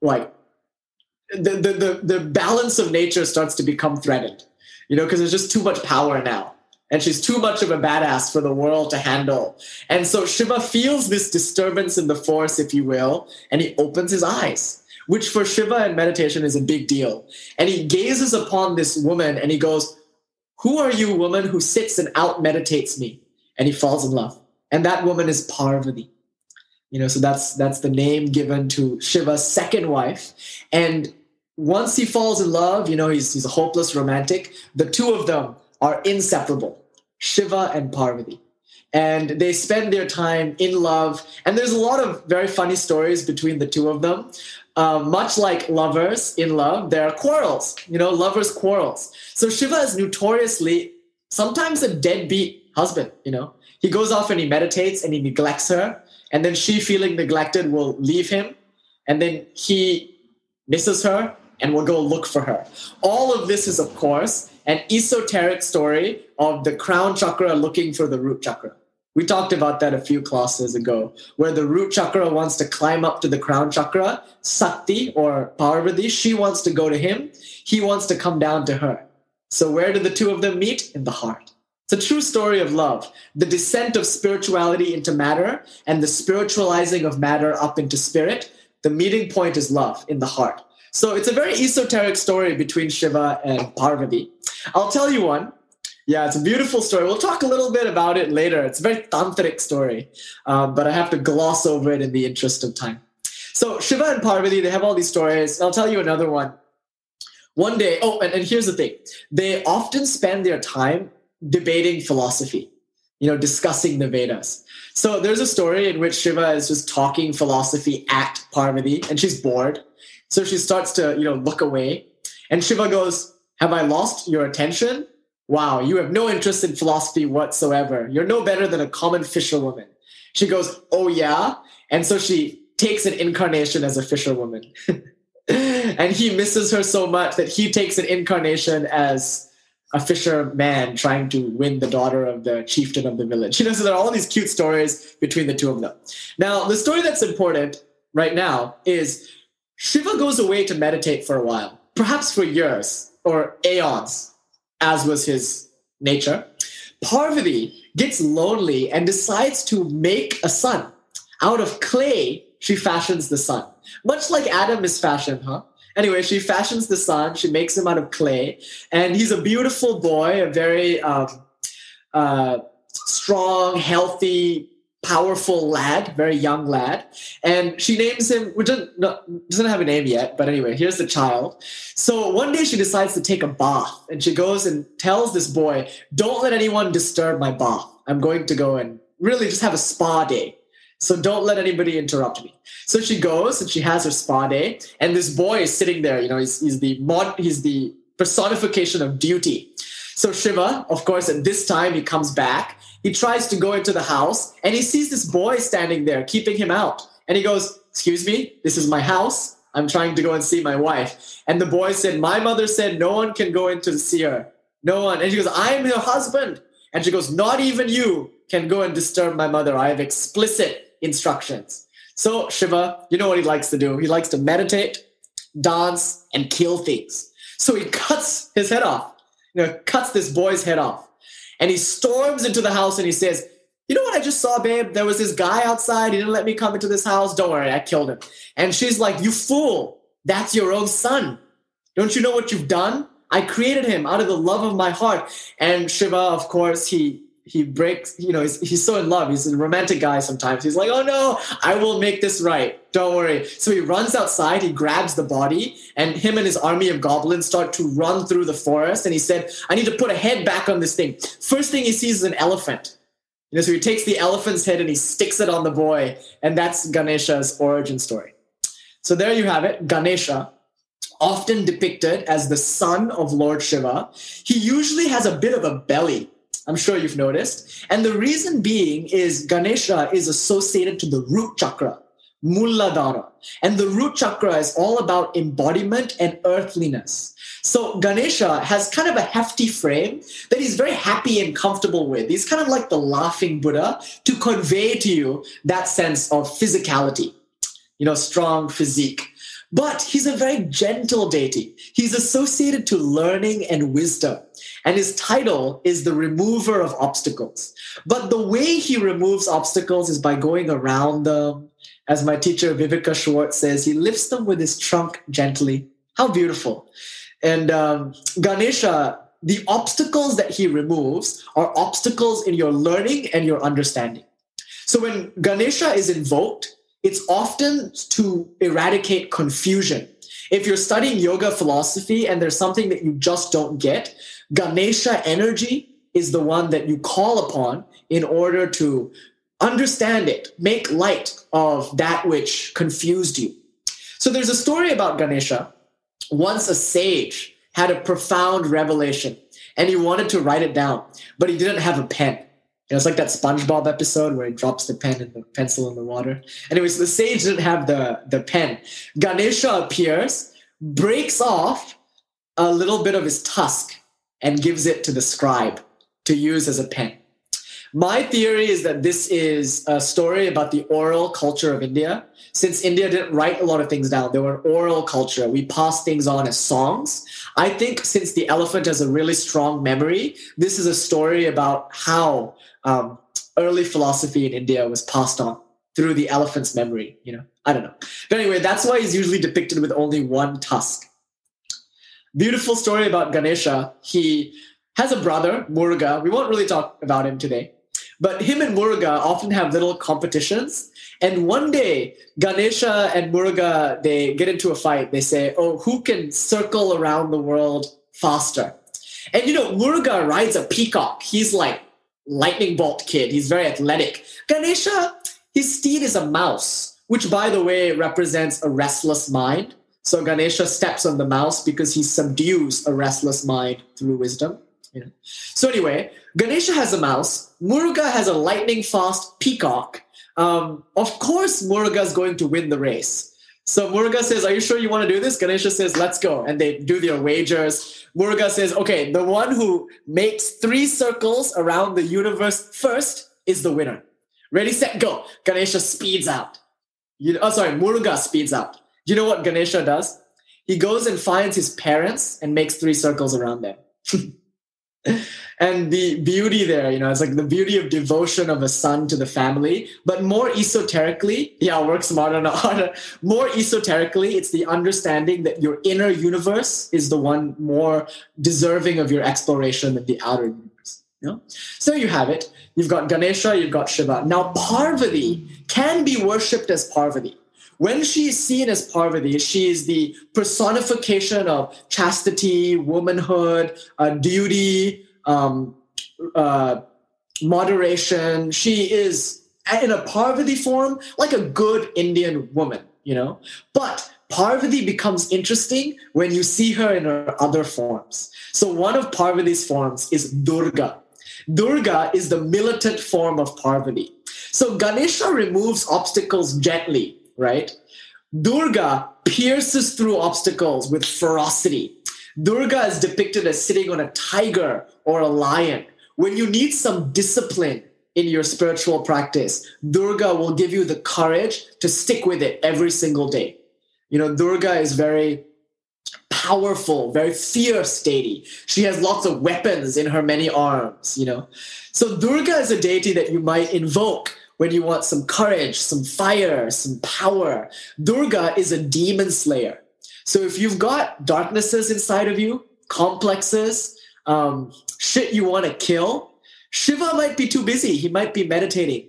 like the, the, the, the balance of nature starts to become threatened you know because there's just too much power now and she's too much of a badass for the world to handle. And so shiva feels this disturbance in the force if you will and he opens his eyes which for shiva and meditation is a big deal. And he gazes upon this woman and he goes who are you woman who sits and out meditates me and he falls in love. And that woman is Parvati. You know, so that's that's the name given to Shiva's second wife. And once he falls in love, you know, he's he's a hopeless romantic. The two of them are inseparable, Shiva and Parvati. And they spend their time in love. And there's a lot of very funny stories between the two of them. Uh, much like lovers in love, there are quarrels, you know, lovers' quarrels. So Shiva is notoriously sometimes a deadbeat husband, you know. He goes off and he meditates and he neglects her. And then she, feeling neglected, will leave him. And then he misses her and will go look for her. All of this is, of course, an esoteric story of the crown chakra looking for the root chakra. We talked about that a few classes ago, where the root chakra wants to climb up to the crown chakra. Sakti or Parvati, she wants to go to him. He wants to come down to her. So, where do the two of them meet? In the heart. It's a true story of love, the descent of spirituality into matter and the spiritualizing of matter up into spirit. The meeting point is love in the heart. So it's a very esoteric story between Shiva and Parvati. I'll tell you one. Yeah, it's a beautiful story. We'll talk a little bit about it later. It's a very tantric story, um, but I have to gloss over it in the interest of time. So Shiva and Parvati, they have all these stories. I'll tell you another one. One day, oh, and, and here's the thing. They often spend their time debating philosophy, you know, discussing the Vedas. So there's a story in which Shiva is just talking philosophy at Parvati and she's bored. So she starts to, you know, look away. And Shiva goes, Have I lost your attention? Wow, you have no interest in philosophy whatsoever. You're no better than a common fisherwoman. She goes, Oh, yeah. And so she takes an incarnation as a fisherwoman. (laughs) and he misses her so much that he takes an incarnation as a fisherman trying to win the daughter of the chieftain of the village. (laughs) You know, so there are all these cute stories between the two of them. Now, the story that's important right now is Shiva goes away to meditate for a while, perhaps for years or aeons, as was his nature. Parvati gets lonely and decides to make a son. Out of clay, she fashions the son. Much like Adam is fashioned, huh? Anyway, she fashions the son. She makes him out of clay, and he's a beautiful boy, a very um, uh, strong, healthy, powerful lad, very young lad. And she names him, which doesn't, doesn't have a name yet, but anyway, here's the child. So one day she decides to take a bath, and she goes and tells this boy, "Don't let anyone disturb my bath. I'm going to go and really just have a spa day." So don't let anybody interrupt me. So she goes and she has her spa day, and this boy is sitting there. You know, he's, he's the mod, he's the personification of duty. So Shiva, of course, at this time he comes back. He tries to go into the house, and he sees this boy standing there, keeping him out. And he goes, "Excuse me, this is my house. I'm trying to go and see my wife." And the boy said, "My mother said no one can go in to see her. No one." And she goes, "I'm her husband." And she goes, "Not even you can go and disturb my mother. I have explicit instructions. So Shiva, you know what he likes to do? He likes to meditate, dance, and kill things. So he cuts his head off, you know, cuts this boy's head off. And he storms into the house and he says, You know what I just saw, babe? There was this guy outside. He didn't let me come into this house. Don't worry, I killed him. And she's like, You fool. That's your own son. Don't you know what you've done? I created him out of the love of my heart. And Shiva, of course, he he breaks you know he's, he's so in love. He's a romantic guy sometimes. He's like oh no i will make this right. Don't worry. So he runs outside he grabs the body and him and his army of goblins start to run through the forest. And he said i need to put a head back on this thing. First thing he sees is an elephant. You know so he takes the elephant's head and he sticks it on the boy. And that's ganesha's origin story. So there you have it ganesha often depicted as the son of lord shiva. He usually has a bit of a belly I'm sure you've noticed. And the reason being is Ganesha is associated to the root chakra, Muladhara. And the root chakra is all about embodiment and earthliness. So Ganesha has kind of a hefty frame that he's very happy and comfortable with. He's kind of like the laughing Buddha to convey to you that sense of physicality, you know, strong physique. But he's a very gentle deity. He's associated to learning and wisdom. And his title is the remover of obstacles. But the way he removes obstacles is by going around them. As my teacher Viveka Schwartz says, he lifts them with his trunk gently. How beautiful. And um, Ganesha, the obstacles that he removes are obstacles in your learning and your understanding. So when Ganesha is invoked, it's often to eradicate confusion. If you're studying yoga philosophy and there's something that you just don't get, Ganesha energy is the one that you call upon in order to understand it, make light of that which confused you. So there's a story about Ganesha. Once a sage had a profound revelation and he wanted to write it down, but he didn't have a pen. Know, it's like that SpongeBob episode where he drops the pen and the pencil in the water. Anyways, the sage didn't have the, the pen. Ganesha appears, breaks off a little bit of his tusk, and gives it to the scribe to use as a pen. My theory is that this is a story about the oral culture of India. Since India didn't write a lot of things down, they were an oral culture. We pass things on as songs. I think since the elephant has a really strong memory, this is a story about how um, early philosophy in India was passed on through the elephant's memory. You know, I don't know. But anyway, that's why he's usually depicted with only one tusk. Beautiful story about Ganesha. He has a brother, Muruga. We won't really talk about him today. But him and Muruga often have little competitions. And one day, Ganesha and Muruga, they get into a fight. They say, oh, who can circle around the world faster? And you know, Muruga rides a peacock. He's like lightning bolt kid. He's very athletic. Ganesha, his steed is a mouse, which by the way represents a restless mind. So Ganesha steps on the mouse because he subdues a restless mind through wisdom. So anyway, Ganesha has a mouse. Muruga has a lightning fast peacock. Um, of course, Muruga is going to win the race. So Muruga says, Are you sure you want to do this? Ganesha says, Let's go. And they do their wagers. Muruga says, Okay, the one who makes three circles around the universe first is the winner. Ready, set, go. Ganesha speeds out. You, oh, sorry, Muruga speeds out. You know what Ganesha does? He goes and finds his parents and makes three circles around them. (laughs) (laughs) and the beauty there, you know, it's like the beauty of devotion of a son to the family. But more esoterically, yeah, work smarter, not harder. (laughs) More esoterically, it's the understanding that your inner universe is the one more deserving of your exploration than the outer universe. You know? So you have it. You've got Ganesha, you've got Shiva. Now, Parvati can be worshipped as Parvati. When she is seen as Parvati, she is the personification of chastity, womanhood, uh, duty, um, uh, moderation. She is in a Parvati form like a good Indian woman, you know? But Parvati becomes interesting when you see her in her other forms. So one of Parvati's forms is Durga. Durga is the militant form of Parvati. So Ganesha removes obstacles gently right? Durga pierces through obstacles with ferocity. Durga is depicted as sitting on a tiger or a lion. When you need some discipline in your spiritual practice, Durga will give you the courage to stick with it every single day. You know, Durga is very powerful, very fierce deity. She has lots of weapons in her many arms, you know. So Durga is a deity that you might invoke when you want some courage, some fire, some power. Durga is a demon slayer. So if you've got darknesses inside of you, complexes, um, shit you want to kill, Shiva might be too busy. He might be meditating.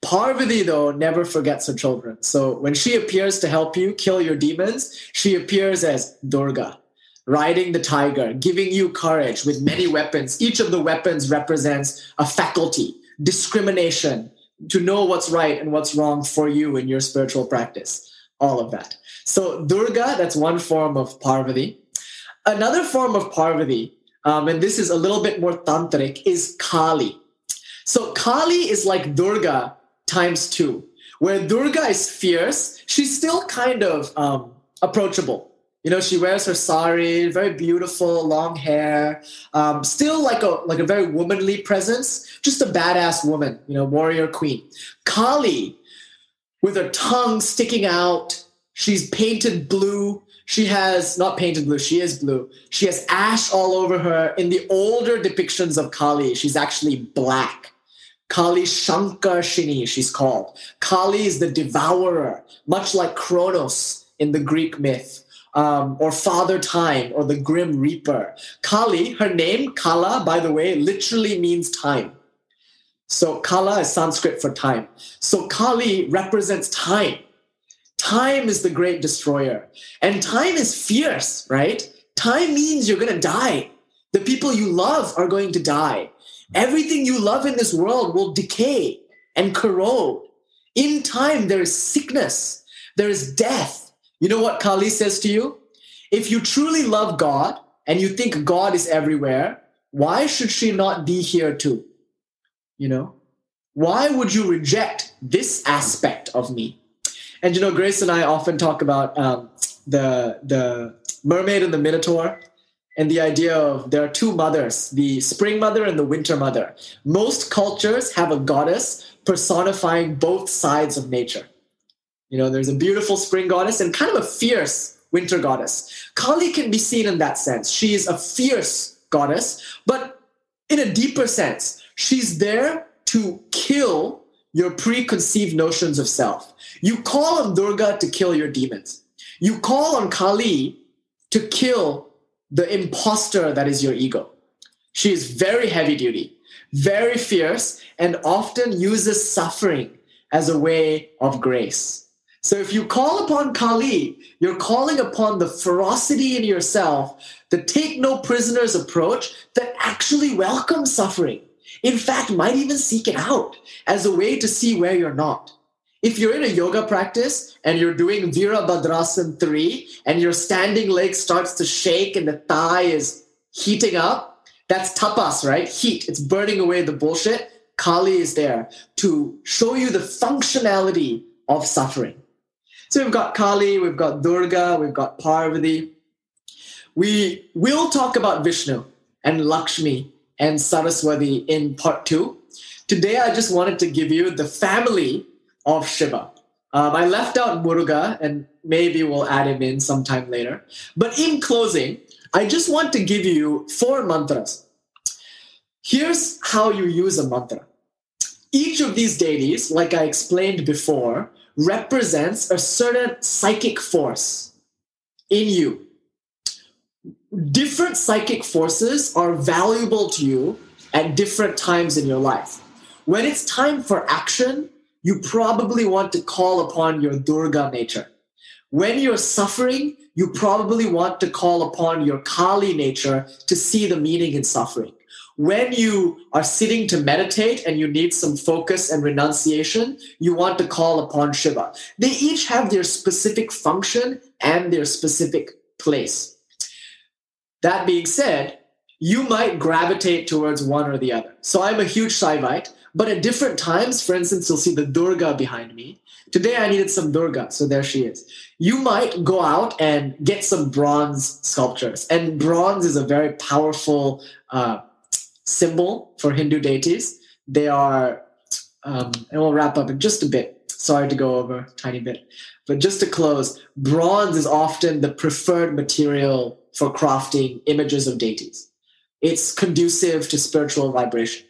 Parvati, though, never forgets her children. So when she appears to help you kill your demons, she appears as Durga, riding the tiger, giving you courage with many weapons. Each of the weapons represents a faculty, discrimination, to know what's right and what's wrong for you in your spiritual practice. All of that. So Durga, that's one form of Parvati. Another form of Parvati, um, and this is a little bit more tantric, is Kali. So Kali is like Durga times two, where Durga is fierce. She's still kind of um, approachable. You know, she wears her sari, very beautiful, long hair, um, still like a like a very womanly presence, just a badass woman, you know, warrior queen. Kali, with her tongue sticking out, she's painted blue. She has not painted blue, she is blue. She has ash all over her. In the older depictions of Kali, she's actually black. Kali Shankarshini, she's called. Kali is the devourer, much like Kronos in the Greek myth um, or Father Time or the Grim Reaper. Kali, her name, Kala, by the way, literally means time. So Kala is Sanskrit for time. So Kali represents time. Time is the great destroyer. And time is fierce, right? Time means you're going to die. The people you love are going to die. Everything you love in this world will decay and corrode. In time, there is sickness, there is death, you know what Kali says to you? If you truly love God and you think God is everywhere, why should she not be here too? You know? Why would you reject this aspect of me? And you know, Grace and I often talk about um, the the mermaid and the minotaur and the idea of there are two mothers the spring mother and the winter mother most cultures have a goddess personifying both sides of nature you know, there's a beautiful spring goddess and kind of a fierce winter goddess. Kali can be seen in that sense. She is a fierce goddess, but in a deeper sense, she's there to kill your preconceived notions of self. You call on Durga to kill your demons. You call on Kali to kill the imposter that is your ego. She is very heavy duty, very fierce, and often uses suffering as a way of grace. So if you call upon Kali, you're calling upon the ferocity in yourself, the take no prisoners approach that actually welcomes suffering. In fact, might even seek it out as a way to see where you're not. If you're in a yoga practice and you're doing Virabhadrasana 3 and your standing leg starts to shake and the thigh is heating up, that's tapas, right? Heat. It's burning away the bullshit. Kali is there to show you the functionality of suffering. So we've got Kali, we've got Durga, we've got Parvati. We will talk about Vishnu and Lakshmi and Saraswati in part two. Today, I just wanted to give you the family of Shiva. Um, I left out Muruga, and maybe we'll add him in sometime later. But in closing, I just want to give you four mantras. Here's how you use a mantra. Each of these deities, like I explained before, represents a certain psychic force in you. Different psychic forces are valuable to you at different times in your life. When it's time for action, you probably want to call upon your Durga nature. When you're suffering, you probably want to call upon your Kali nature to see the meaning in suffering. When you are sitting to meditate and you need some focus and renunciation, you want to call upon Shiva. They each have their specific function and their specific place. That being said, you might gravitate towards one or the other. So I'm a huge Shaivite, but at different times, for instance, you'll see the Durga behind me. Today I needed some Durga, so there she is. You might go out and get some bronze sculptures, and bronze is a very powerful uh, symbol for Hindu deities. They are, um, and we'll wrap up in just a bit. Sorry to go over a tiny bit. But just to close, bronze is often the preferred material for crafting images of deities. It's conducive to spiritual vibration.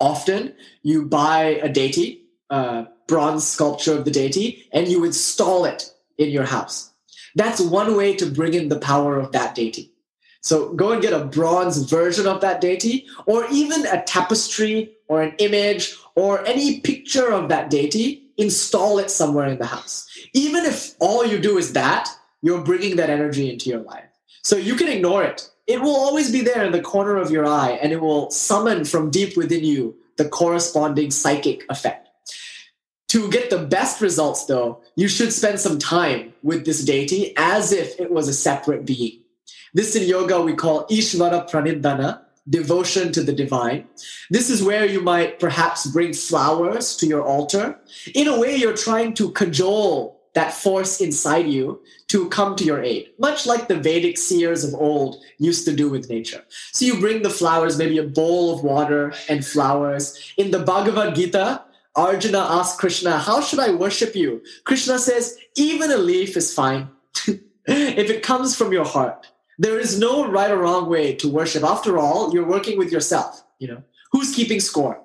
Often you buy a deity, a bronze sculpture of the deity, and you install it in your house. That's one way to bring in the power of that deity. So go and get a bronze version of that deity, or even a tapestry or an image or any picture of that deity, install it somewhere in the house. Even if all you do is that, you're bringing that energy into your life. So you can ignore it. It will always be there in the corner of your eye, and it will summon from deep within you the corresponding psychic effect. To get the best results, though, you should spend some time with this deity as if it was a separate being. This in yoga we call Ishvara Pranidhana, devotion to the divine. This is where you might perhaps bring flowers to your altar. In a way, you're trying to cajole that force inside you to come to your aid, much like the Vedic seers of old used to do with nature. So you bring the flowers, maybe a bowl of water and flowers. In the Bhagavad Gita, Arjuna asks Krishna, How should I worship you? Krishna says, Even a leaf is fine (laughs) if it comes from your heart. There is no right or wrong way to worship. After all, you're working with yourself. You know, who's keeping score?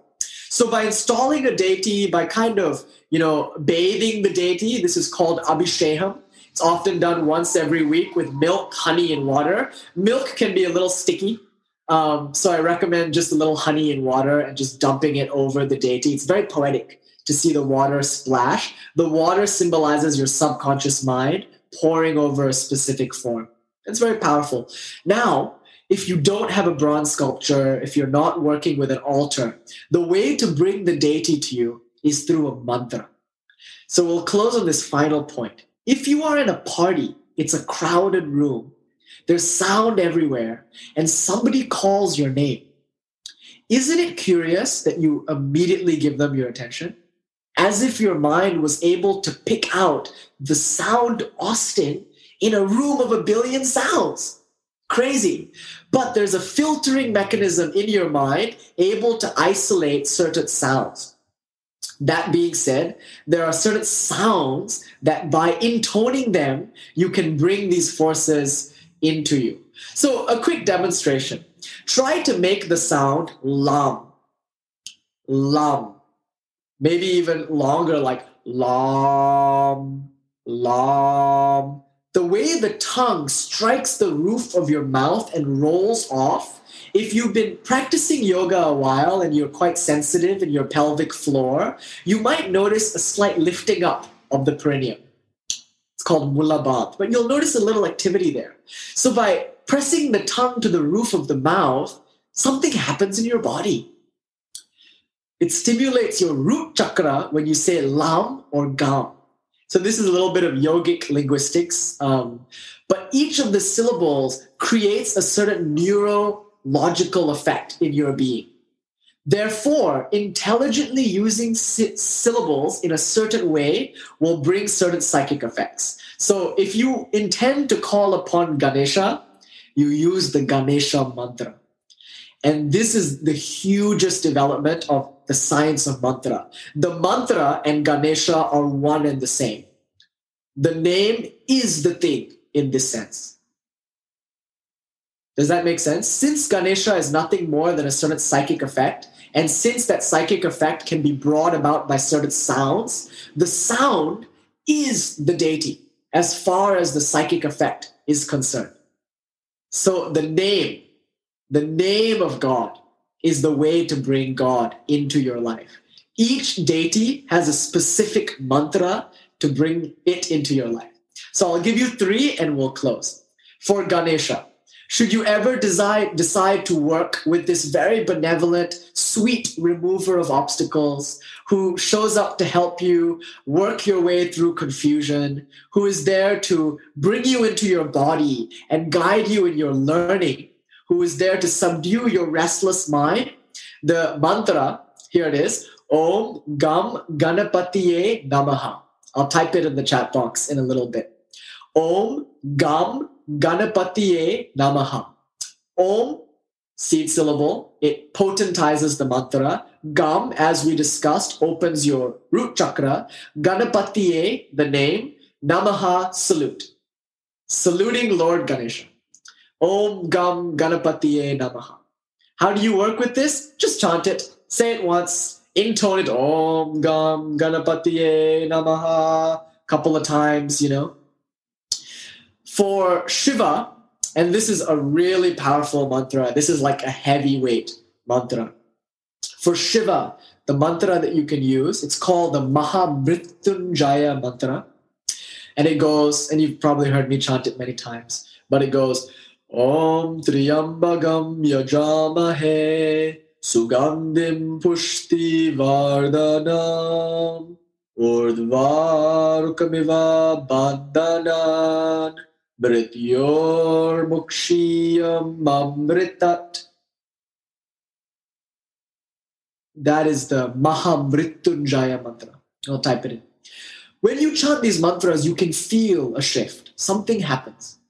So by installing a deity, by kind of, you know, bathing the deity, this is called abhishekam. It's often done once every week with milk, honey, and water. Milk can be a little sticky. Um, so I recommend just a little honey and water and just dumping it over the deity. It's very poetic to see the water splash. The water symbolizes your subconscious mind pouring over a specific form. It's very powerful. Now, if you don't have a bronze sculpture, if you're not working with an altar, the way to bring the deity to you is through a mantra. So we'll close on this final point. If you are in a party, it's a crowded room, there's sound everywhere, and somebody calls your name. Isn't it curious that you immediately give them your attention? As if your mind was able to pick out the sound Austin in a room of a billion sounds. Crazy. But there's a filtering mechanism in your mind able to isolate certain sounds. That being said, there are certain sounds that by intoning them, you can bring these forces into you. So, a quick demonstration try to make the sound lam, lam, maybe even longer, like lam, lam the way the tongue strikes the roof of your mouth and rolls off, if you've been practicing yoga a while and you're quite sensitive in your pelvic floor, you might notice a slight lifting up of the perineum. It's called mulabandh, but you'll notice a little activity there. So by pressing the tongue to the roof of the mouth, something happens in your body. it stimulates your root chakra when you say lam or gam. So this is a little bit of yogic linguistics. Um, but each of the syllables creates a certain neurological effect in your being. Therefore, intelligently using sy- syllables in a certain way will bring certain psychic effects. So if you intend to call upon Ganesha, you use the Ganesha mantra. And this is the hugest development of the science of mantra. The mantra and Ganesha are one and the same. The name is the thing in this sense. Does that make sense? Since Ganesha is nothing more than a certain psychic effect, and since that psychic effect can be brought about by certain sounds, the sound is the deity as far as the psychic effect is concerned. So the name, the name of God is the way to bring God into your life. Each deity has a specific mantra to bring it into your life. So I'll give you three and we'll close. For Ganesha, should you ever decide, decide to work with this very benevolent, sweet remover of obstacles who shows up to help you work your way through confusion, who is there to bring you into your body and guide you in your learning, who is there to subdue your restless mind, the mantra, here it is, Om Gam Ganapatiye Namaha. I'll type it in the chat box in a little bit. Om Gam Ganapatiye Namaha. Om, seed syllable, it potentizes the mantra. Gam, as we discussed, opens your root chakra. Ganapatiye, the name. Namaha, salute. Saluting Lord Ganesha. Om Gam Ganapatiye Namaha. How do you work with this? Just chant it. Say it once. Intone it. Om Gam Ganapatiye Namaha. Couple of times, you know. For Shiva, and this is a really powerful mantra, this is like a heavyweight mantra. For Shiva, the mantra that you can use, it's called the Mahamrityunjaya mantra. And it goes, and you've probably heard me chant it many times, but it goes, Om Triyambagam Yajamahe Sugandim Pushti Vardhanam Urdvarukamiva Bandhanan Mrityor Mukshiyam Amritat. That is the Mahamrityunjaya mantra. I'll type it in. When you chant these mantras, you can feel a shift. Something happens.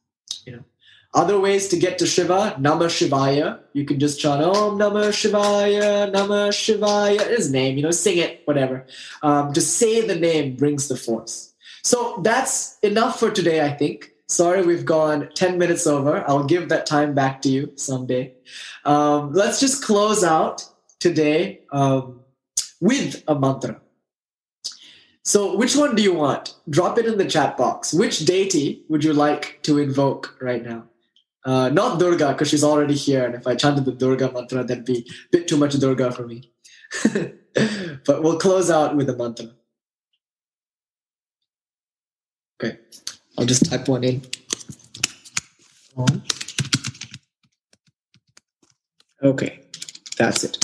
Other ways to get to Shiva, Namah Shivaya. You can just chant Om Namah Shivaya, Namah Shivaya, his name, you know, sing it, whatever. Um, just say the name brings the force. So that's enough for today, I think. Sorry, we've gone 10 minutes over. I'll give that time back to you someday. Um, let's just close out today um, with a mantra. So, which one do you want? Drop it in the chat box. Which deity would you like to invoke right now? Uh, not Durga, because she's already here. And if I chanted the Durga mantra, that'd be a bit too much Durga for me. (laughs) but we'll close out with a mantra. Okay, I'll just type one in. Okay, that's it.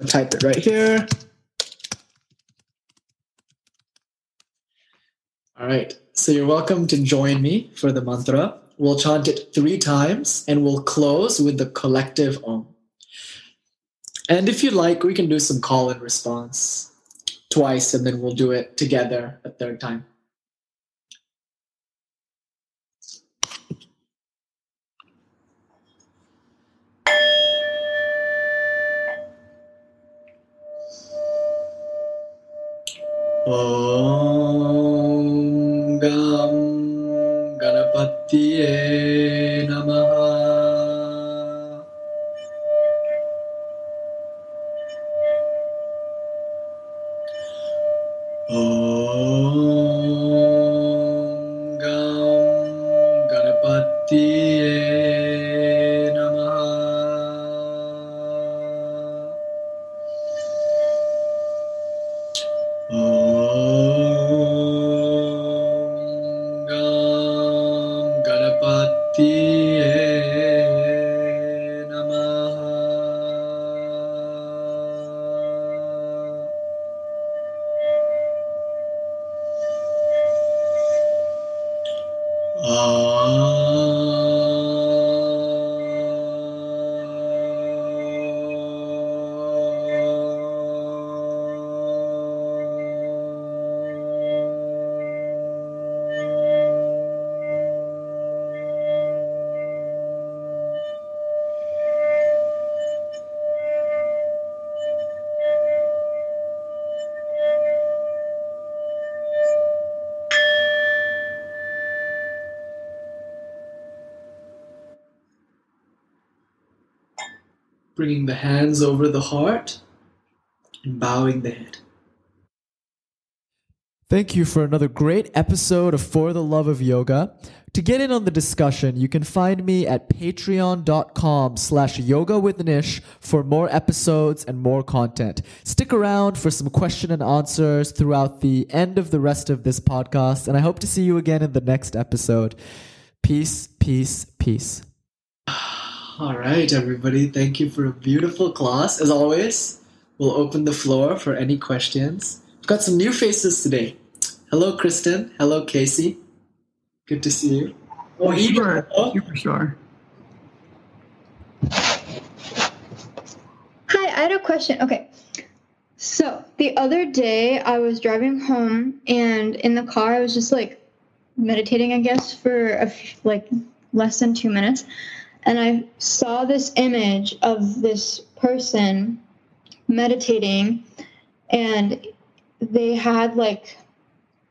I'll type it right here. All right, so you're welcome to join me for the mantra. We'll chant it three times and we'll close with the collective Om. And if you like, we can do some call and response twice and then we'll do it together a third time. Om Ganapatiye hands over the heart and bowing the head. Thank you for another great episode of For the Love of Yoga. To get in on the discussion, you can find me at patreon.com slash yoga with Nish for more episodes and more content. Stick around for some question and answers throughout the end of the rest of this podcast, and I hope to see you again in the next episode. Peace, peace, peace. All right, everybody. Thank you for a beautiful class. As always, we'll open the floor for any questions. We've got some new faces today. Hello, Kristen. Hello, Casey. Good to see you. Oh, sure. Super sure. Hi, I had a question. Okay. So the other day I was driving home and in the car I was just like meditating, I guess, for a f- like less than two minutes. And I saw this image of this person meditating and they had like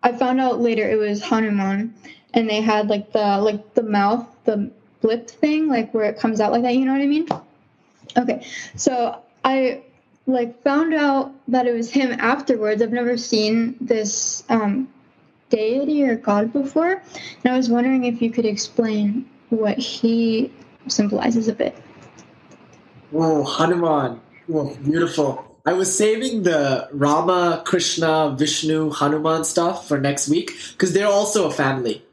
I found out later it was Hanuman and they had like the like the mouth, the blip thing, like where it comes out like that, you know what I mean? Okay. So I like found out that it was him afterwards. I've never seen this um, deity or god before, and I was wondering if you could explain what he symbolizes a bit. Whoa, Hanuman. Whoa, beautiful. I was saving the Rama, Krishna, Vishnu, Hanuman stuff for next week because they're also a family.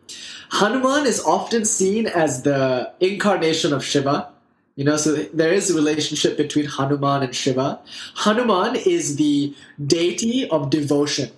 Hanuman is often seen as the incarnation of Shiva. You know, so there is a relationship between Hanuman and Shiva. Hanuman is the deity of devotion.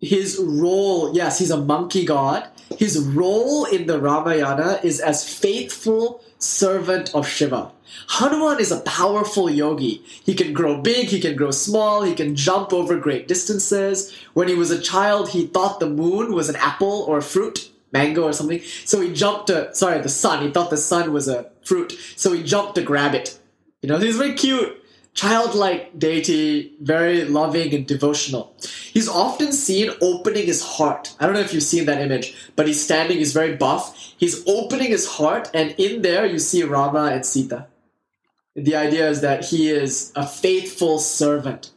His role, yes, he's a monkey god. His role in the Ramayana is as faithful servant of Shiva. Hanuman is a powerful yogi. He can grow big, he can grow small, he can jump over great distances. When he was a child, he thought the moon was an apple or a fruit, mango or something. So he jumped to, sorry, the sun. He thought the sun was a fruit. So he jumped to grab it. You know, he's very cute, childlike deity, very loving and devotional. He's often seen opening his heart. I don't know if you've seen that image, but he's standing, he's very buff. He's opening his heart, and in there you see Rama and Sita the idea is that he is a faithful servant.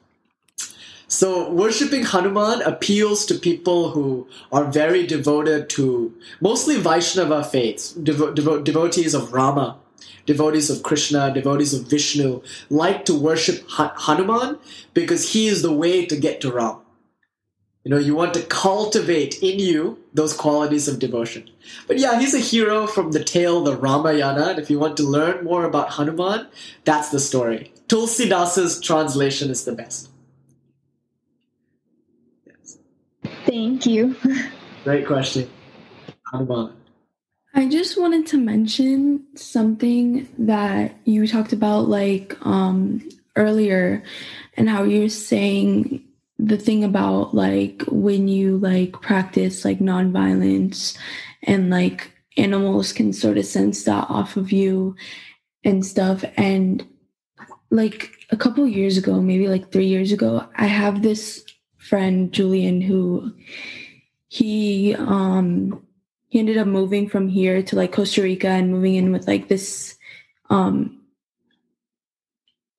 So, worshipping Hanuman appeals to people who are very devoted to mostly Vaishnava faiths, devo- devo- devotees of Rama, devotees of Krishna, devotees of Vishnu, like to worship Hanuman because he is the way to get to Ram. You know, you want to cultivate in you those qualities of devotion. But yeah, he's a hero from the tale, the Ramayana. And if you want to learn more about Hanuman, that's the story. Tulsidasa's translation is the best. Yes. Thank you. (laughs) Great question. Hanuman. I just wanted to mention something that you talked about like um earlier and how you're saying the thing about like when you like practice like nonviolence and like animals can sort of sense that off of you and stuff. And like a couple years ago maybe like 3 years ago I have this friend Julian who he um he ended up moving from here to like Costa Rica and moving in with like this um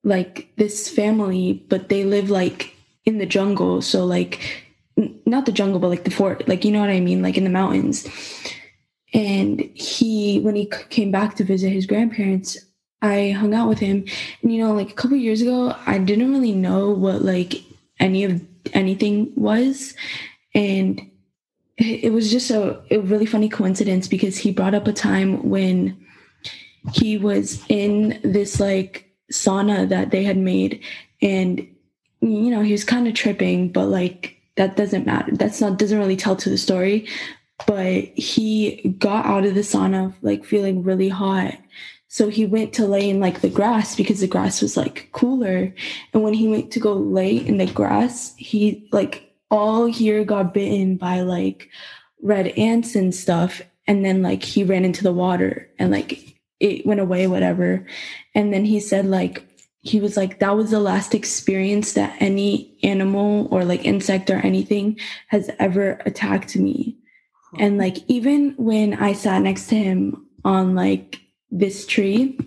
like this family but they live like in the jungle. So like not the jungle, but like the fort, like you know what I mean, like in the mountains. And he, when he came back to visit his grandparents, I hung out with him. And you know, like a couple years ago, I didn't really know what like any of anything was, and it was just a, a really funny coincidence because he brought up a time when he was in this like sauna that they had made and you know, he was kind of tripping, but like that doesn't matter. That's not doesn't really tell to the story. But he got out of the sauna like feeling really hot. So he went to lay in like the grass because the grass was like cooler. And when he went to go lay in the grass, he like all here got bitten by like red ants and stuff. And then like he ran into the water and like it went away, whatever. And then he said like he was like that was the last experience that any animal or like insect or anything has ever attacked me and like even when i sat next to him on like this tree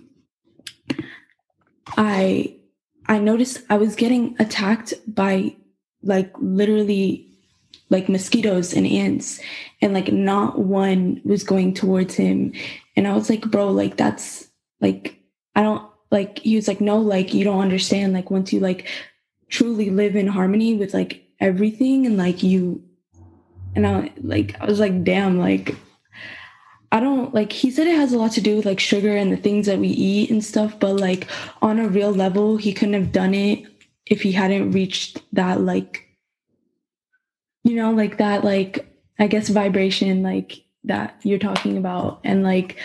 I I noticed I was getting attacked by like literally like mosquitoes and ants. And like not one was going towards him. And I was like bro like that's like I don't like he was like no like you don't understand. Like once you like truly live in harmony with like everything and like you and I like I was like damn like I don't like he said it has a lot to do with like sugar and the things that we eat and stuff, but like on a real level, he couldn't have done it if he hadn't reached that like you know, like that like I guess vibration like that you're talking about. And like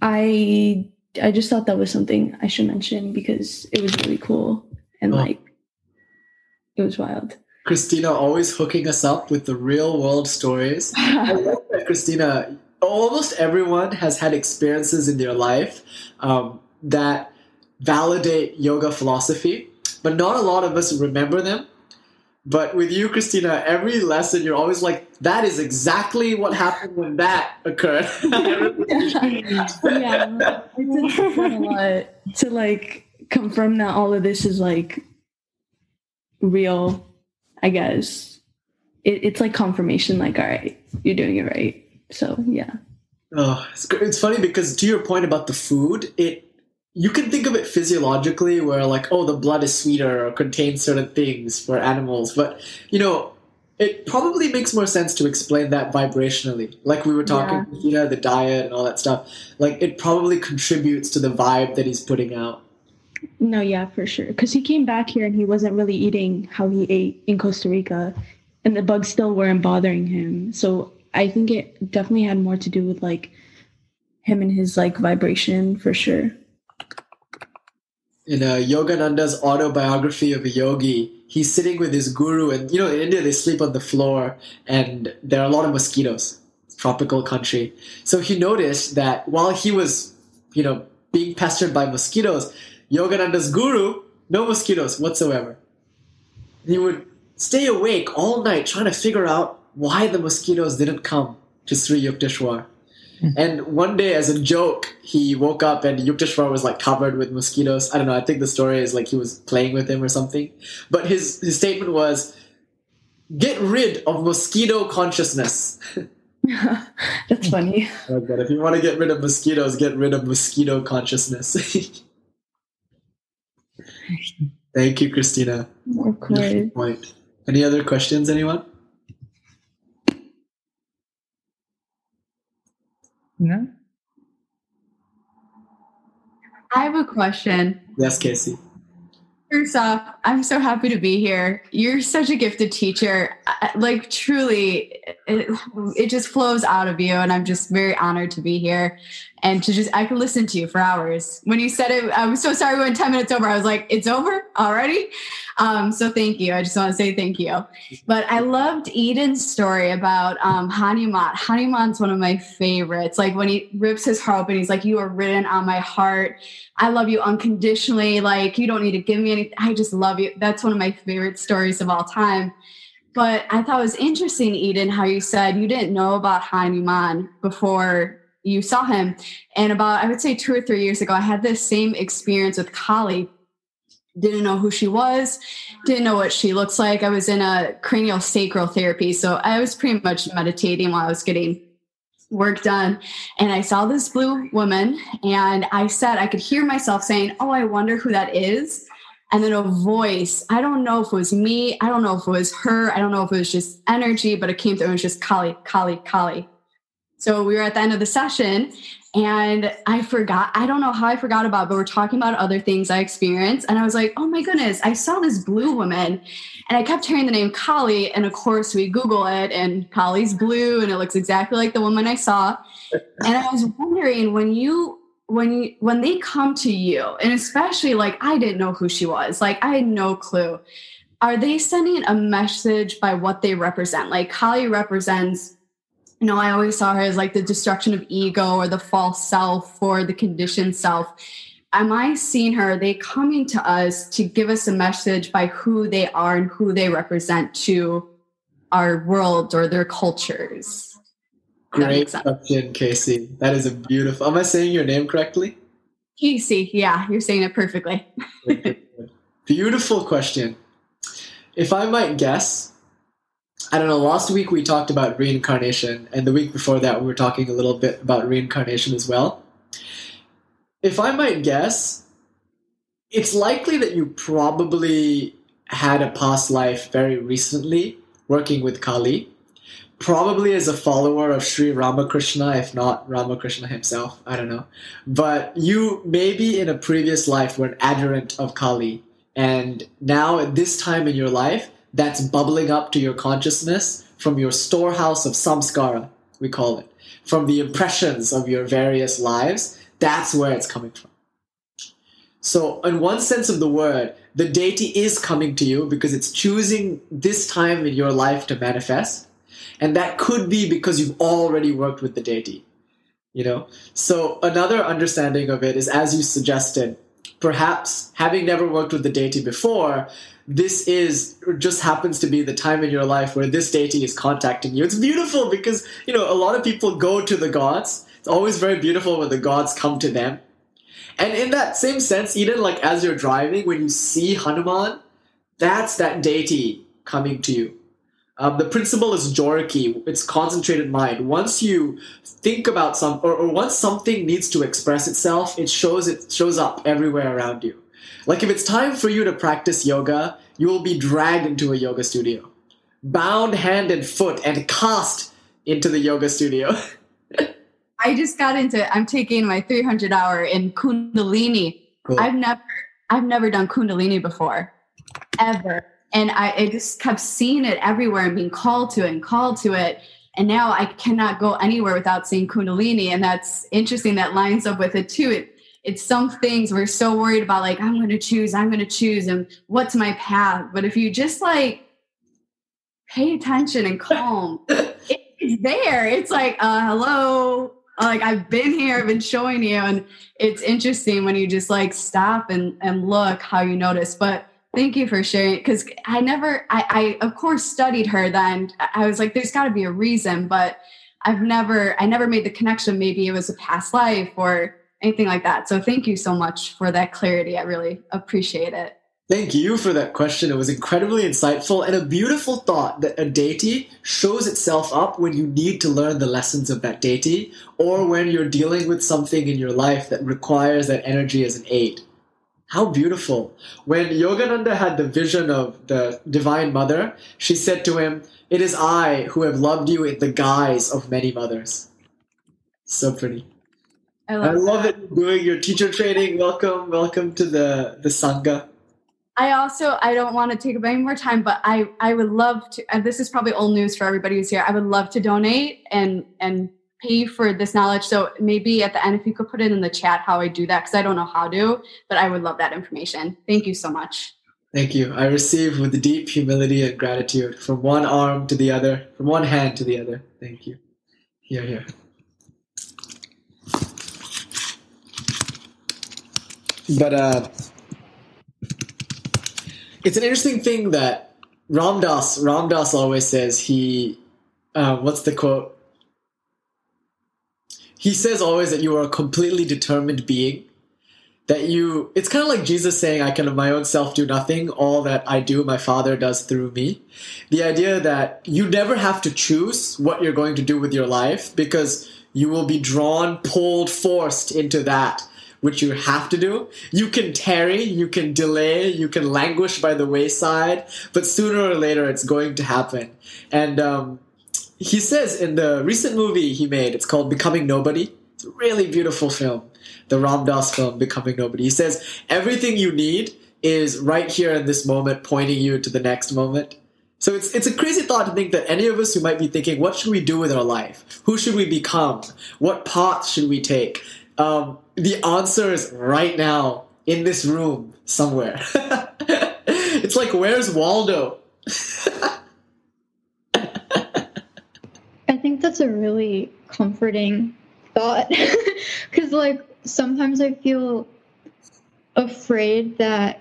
I I just thought that was something I should mention because it was really cool and Oh. like it was wild. Christina always hooking us up with the real world stories. (laughs) I love that Christina. Almost everyone has had experiences in their life um, that validate yoga philosophy, but not a lot of us remember them. But with you, Christina, every lesson you're always like, "That is exactly what happened when that occurred." (laughs) (laughs) yeah, it's important a lot to like confirm that all of this is like real. I guess it, it's like confirmation. Like, all right, you're doing it right. So yeah, Oh, it's, it's funny because to your point about the food, it you can think of it physiologically, where like, oh, the blood is sweeter or contains certain things for animals, but you know, it probably makes more sense to explain that vibrationally. Like we were talking, you know, the diet and all that stuff. Like it probably contributes to the vibe that he's putting out. no, yeah, for sure. Because he came back here and he wasn't really eating how he ate in Costa Rica, and the bugs still weren't bothering him. So I think it definitely had more to do with like him and his like vibration for sure. In uh, Yogananda's autobiography of a yogi, he's sitting with his guru, and you know, in India they sleep on the floor, and there are a lot of mosquitoes. Tropical country, so he noticed that while he was, you know, being pestered by mosquitoes, Yogananda's guru, no mosquitoes whatsoever. He would stay awake all night trying to figure out why the mosquitoes didn't come to Sri Yukteswar. Mm-hmm. And one day, as a joke, he woke up and Yukteswar was like covered with mosquitoes. I don't know. I think the story is like he was playing with him or something. But his his statement was, "Get rid of mosquito consciousness." (laughs) That's funny. like that. If you want to get rid of mosquitoes, get rid of mosquito consciousness. (laughs) Thank you, Christina. Of course. Point. Any other questions, anyone? No? I have a question. Yes, Casey. First off, I'm so happy to be here. You're such a gifted teacher. Like, truly, it, it just flows out of you. And I'm just very honored to be here and to just, I could listen to you for hours. When you said it, I was so sorry we went 10 minutes over. I was like, it's over already? Um, so thank you. I just want to say thank you. But I loved Eden's story about um, Hanuman. Hanuman's one of my favorites. Like when he rips his heart open, he's like, You are written on my heart. I love you unconditionally. Like, you don't need to give me anything. I just love you. That's one of my favorite stories of all time. But I thought it was interesting, Eden, how you said you didn't know about Hanuman before you saw him. And about, I would say, two or three years ago, I had this same experience with Kali. Didn't know who she was, didn't know what she looks like. I was in a cranial sacral therapy. So I was pretty much meditating while I was getting work done. And I saw this blue woman, and I said, I could hear myself saying, Oh, I wonder who that is. And then a voice, I don't know if it was me, I don't know if it was her, I don't know if it was just energy, but it came through, it was just Kali, Kali, Kali. So we were at the end of the session, and I forgot, I don't know how I forgot about, but we're talking about other things I experienced. And I was like, oh my goodness, I saw this blue woman. And I kept hearing the name Kali. And of course, we Google it, and Kali's blue, and it looks exactly like the woman I saw. (laughs) And I was wondering when you when you, when they come to you, and especially like I didn't know who she was, like I had no clue. Are they sending a message by what they represent? Like Kali represents you know, I always saw her as like the destruction of ego or the false self or the conditioned self. Am I seeing her? Are they coming to us to give us a message by who they are and who they represent to our world or their cultures? Great question, Casey. That is a beautiful. Am I saying your name correctly? Casey, yeah, you're saying it perfectly. (laughs) Beautiful question. If I might guess, I don't know, last week we talked about reincarnation, and the week before that we were talking a little bit about reincarnation as well. If I might guess, it's likely that you probably had a past life very recently working with Kali, probably as a follower of Sri Ramakrishna, if not Ramakrishna himself. I don't know. But you maybe in a previous life were an adherent of Kali. And now at this time in your life, that's bubbling up to your consciousness from your storehouse of samskara, we call it, from the impressions of your various lives. That's where it's coming from. So, in one sense of the word, the deity is coming to you because it's choosing this time in your life to manifest. And that could be because you've already worked with the deity. You know? So, another understanding of it is as you suggested, perhaps having never worked with the deity before, this is just happens to be the time in your life where this deity is contacting you. It's beautiful because, you know, a lot of people go to the gods. It's always very beautiful when the gods come to them. And in that same sense, even like as you're driving, when you see Hanuman, that's that deity coming to you. Um, the principle is joriki, it's concentrated mind. Once you think about some, or, or once something needs to express itself, it shows it shows up everywhere around you. Like if it's time for you to practice yoga, you will be dragged into a yoga studio, bound hand and foot, and cast into the yoga studio. (laughs) I just got into I'm taking my 300 hour in Kundalini. Cool. I've never I've never done Kundalini before, ever, and I, I just kept seeing it everywhere and being called to it and called to it. And now I cannot go anywhere without seeing Kundalini, and that's interesting. That lines up with it too. It it's some things we're so worried about, like I'm going to choose, I'm going to choose, and what's my path. But if you just like pay attention and calm, it, it's there. It's like, uh, hello, like I've been here, I've been showing you, and it's interesting when you just like stop and and look how you notice. But thank you for sharing because I never, I, I of course studied her. Then I was like, there's got to be a reason, but I've never, I never made the connection. Maybe it was a past life or anything like that. So thank you so much for that clarity. I really appreciate it. Thank you for that question. It was incredibly insightful and a beautiful thought that a deity shows itself up when you need to learn the lessons of that deity or when you're dealing with something in your life that requires that energy as an aid. How beautiful. When Yogananda had the vision of the Divine Mother, she said to him, It is I who have loved you in the guise of many mothers. So pretty. I I love, love that. it doing your teacher training. Welcome, welcome to the, the Sangha. I also I don't want to take up any more time, but I I would love to. And this is probably old news for everybody who's here. I would love to donate and and pay for this knowledge. So maybe at the end, if you could put it in the chat how I do that, because I don't know how to, but I would love that information. Thank you so much. Thank you. I receive with deep humility and gratitude from one arm to the other, from one hand to the other. Thank you. Here, here. But uh, it's an interesting thing that Ram Dass Ramdas always says. He, uh, what's the quote? He says always that you are a completely determined being that you it's kind of like jesus saying i can of my own self do nothing all that i do my father does through me the idea that you never have to choose what you're going to do with your life because you will be drawn pulled forced into that which you have to do you can tarry you can delay you can languish by the wayside but sooner or later it's going to happen and um, he says in the recent movie he made it's called becoming nobody it's a really beautiful film the Ram Dass film, Becoming Nobody. He says everything you need is right here in this moment, pointing you to the next moment. So it's it's a crazy thought to think that any of us who might be thinking, what should we do with our life? Who should we become? What path should we take? Um, the answer is right now in this room somewhere. (laughs) it's like, where's Waldo? (laughs) I think that's a really comforting thought (laughs) because, like, sometimes I feel afraid that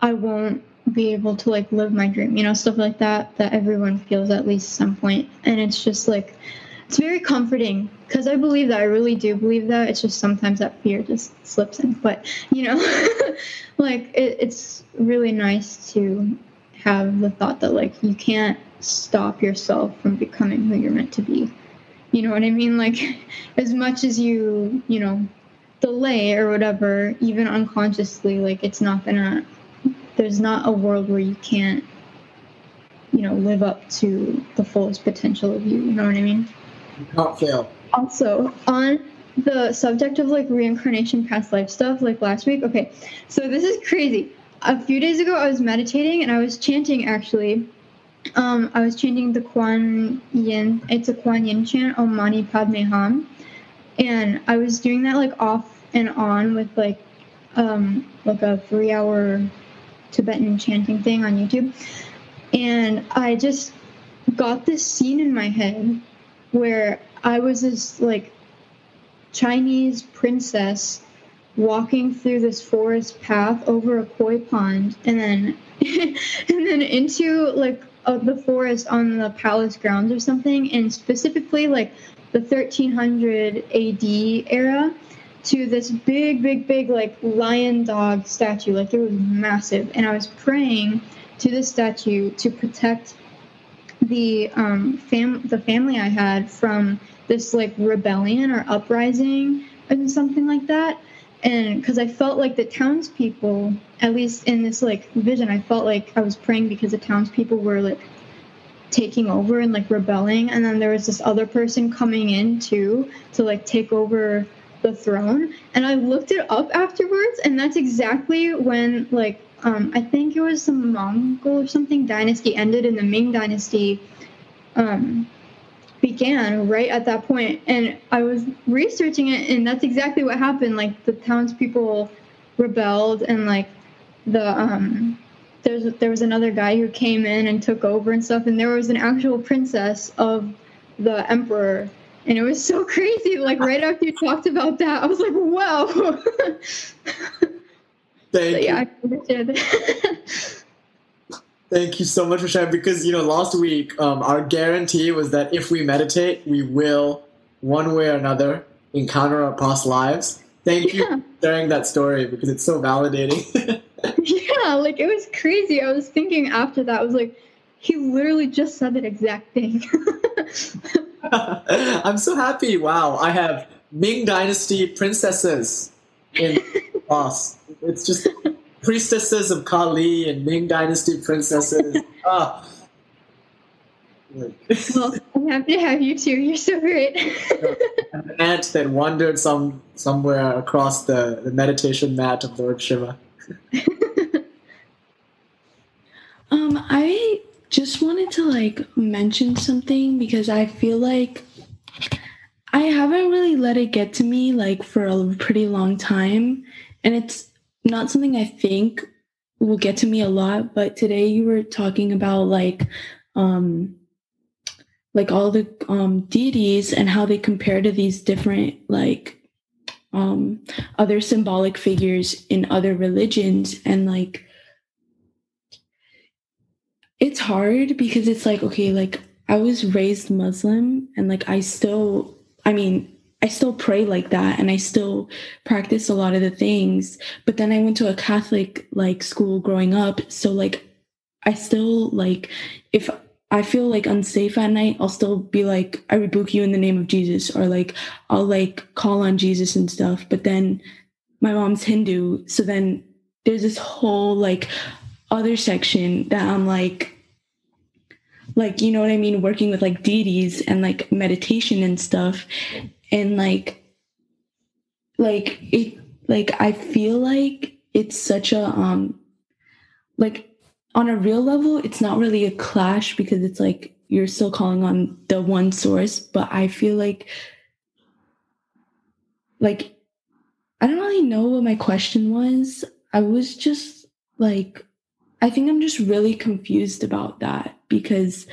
I won't be able to like live my dream, you know, stuff like that that everyone feels at least some point. And it's just like it's very comforting because I believe that I really do believe that. It's just sometimes that fear just slips in, but you know, (laughs) like it, it's really nice to have the thought that like you can't stop yourself from becoming who you're meant to be. You know what I mean? Like (laughs) as much as you, you know, delay or whatever, even unconsciously, like it's not gonna there's not a world where you can't, you know, live up to the fullest potential of you. You know what I mean? Can't fail. Also, on the subject of like reincarnation, past life stuff, like last week. Okay, so this is crazy. A few days ago, I was meditating and I was chanting actually. Um, I was chanting the Kuan Yin. It's a Kuan Yin chant, Om Mani Padme Hum, and I was doing that like off and on with like um like a three hour Tibetan chanting thing on YouTube. And I just got this scene in my head where I was this like Chinese princess walking through this forest path over a koi pond and then (laughs) and then into like uh, the forest on the palace grounds or something and specifically like the 1300 AD era to this big, big, big like lion dog statue. Like it was massive, and I was praying to this statue to protect the um fam the family I had from this like rebellion or uprising and something like that. And because I felt like the townspeople, at least in this like vision, I felt like I was praying because the townspeople were like taking over and like rebelling and then there was this other person coming in too to like take over the throne and i looked it up afterwards and that's exactly when like um i think it was the mongol or something dynasty ended and the ming dynasty um began right at that point. and i was researching it and that's exactly what happened. Like the townspeople rebelled and like the um there's there was another guy who came in and took over and stuff. And there was an actual princess of the emperor. And it was so (laughs) crazy. Like right after you talked about that i was like wow (laughs) Thank so, you. yeah i understood (laughs) Thank you so much for sharing because you know last week um, our guarantee was that if we meditate, we will one way or another encounter our past lives. Thank you for sharing that story because it's so validating. (laughs) yeah like it was crazy i was thinking after that i was like he literally just said that exact thing (laughs) I'm so happy. Wow, I have Ming Dynasty princesses in class. It's just priestesses of Kali and Ming Dynasty princesses. (laughs) Ah. well i'm happy to have you too you're so great An ant that wandered some somewhere across the, the meditation mat of Lord Shiva. (laughs) Um, I just wanted to like mention something because I feel like I haven't really let it get to me like for a pretty long time. And it's not something I think will get to me a lot, but today you were talking about like um like all the um deities and how they compare to these different like um other symbolic figures in other religions. And like it's hard because it's like okay like i was raised muslim and like i still i mean i still pray like that and i still practice a lot of the things but then i went to a catholic like school growing up so like i still like if i feel like unsafe at night i'll still be like i rebuke you in the name of jesus or like i'll like call on jesus and stuff but then my mom's hindu so then there's this whole like other section that I'm like like you know what I mean working with like deities and like meditation and stuff and like like it like I feel like it's such a um like on a real level it's not really a clash because it's like you're still calling on the one source but I feel like like I don't really know what my question was. I was just like I think I'm just really confused about that because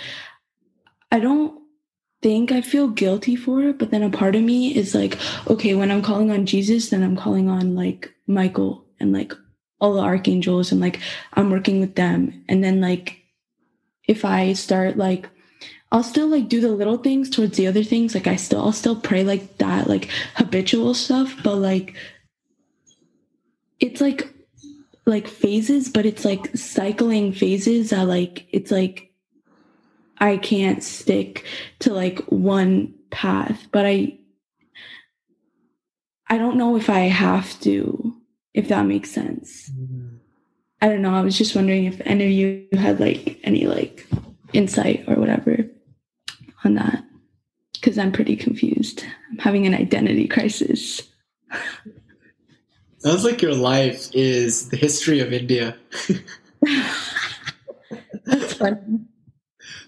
I don't think I feel guilty for it, but then a part of me is like, okay, when I'm calling on Jesus, then I'm calling on like Michael and like all the archangels and like I'm working with them. And then like if I start like I'll still like do the little things towards the other things. Like I still I'll still pray like that, like habitual stuff, but like it's like like phases, but it's like cycling phases that like it's like I can't stick to like one path, but I I don't know if I have to, if that makes sense. I don't know. I was just wondering if any of you had like any like insight or whatever on that. Because I'm pretty confused. I'm having an identity crisis. (laughs) Sounds like your life is the history of India. (laughs) (laughs) That's funny.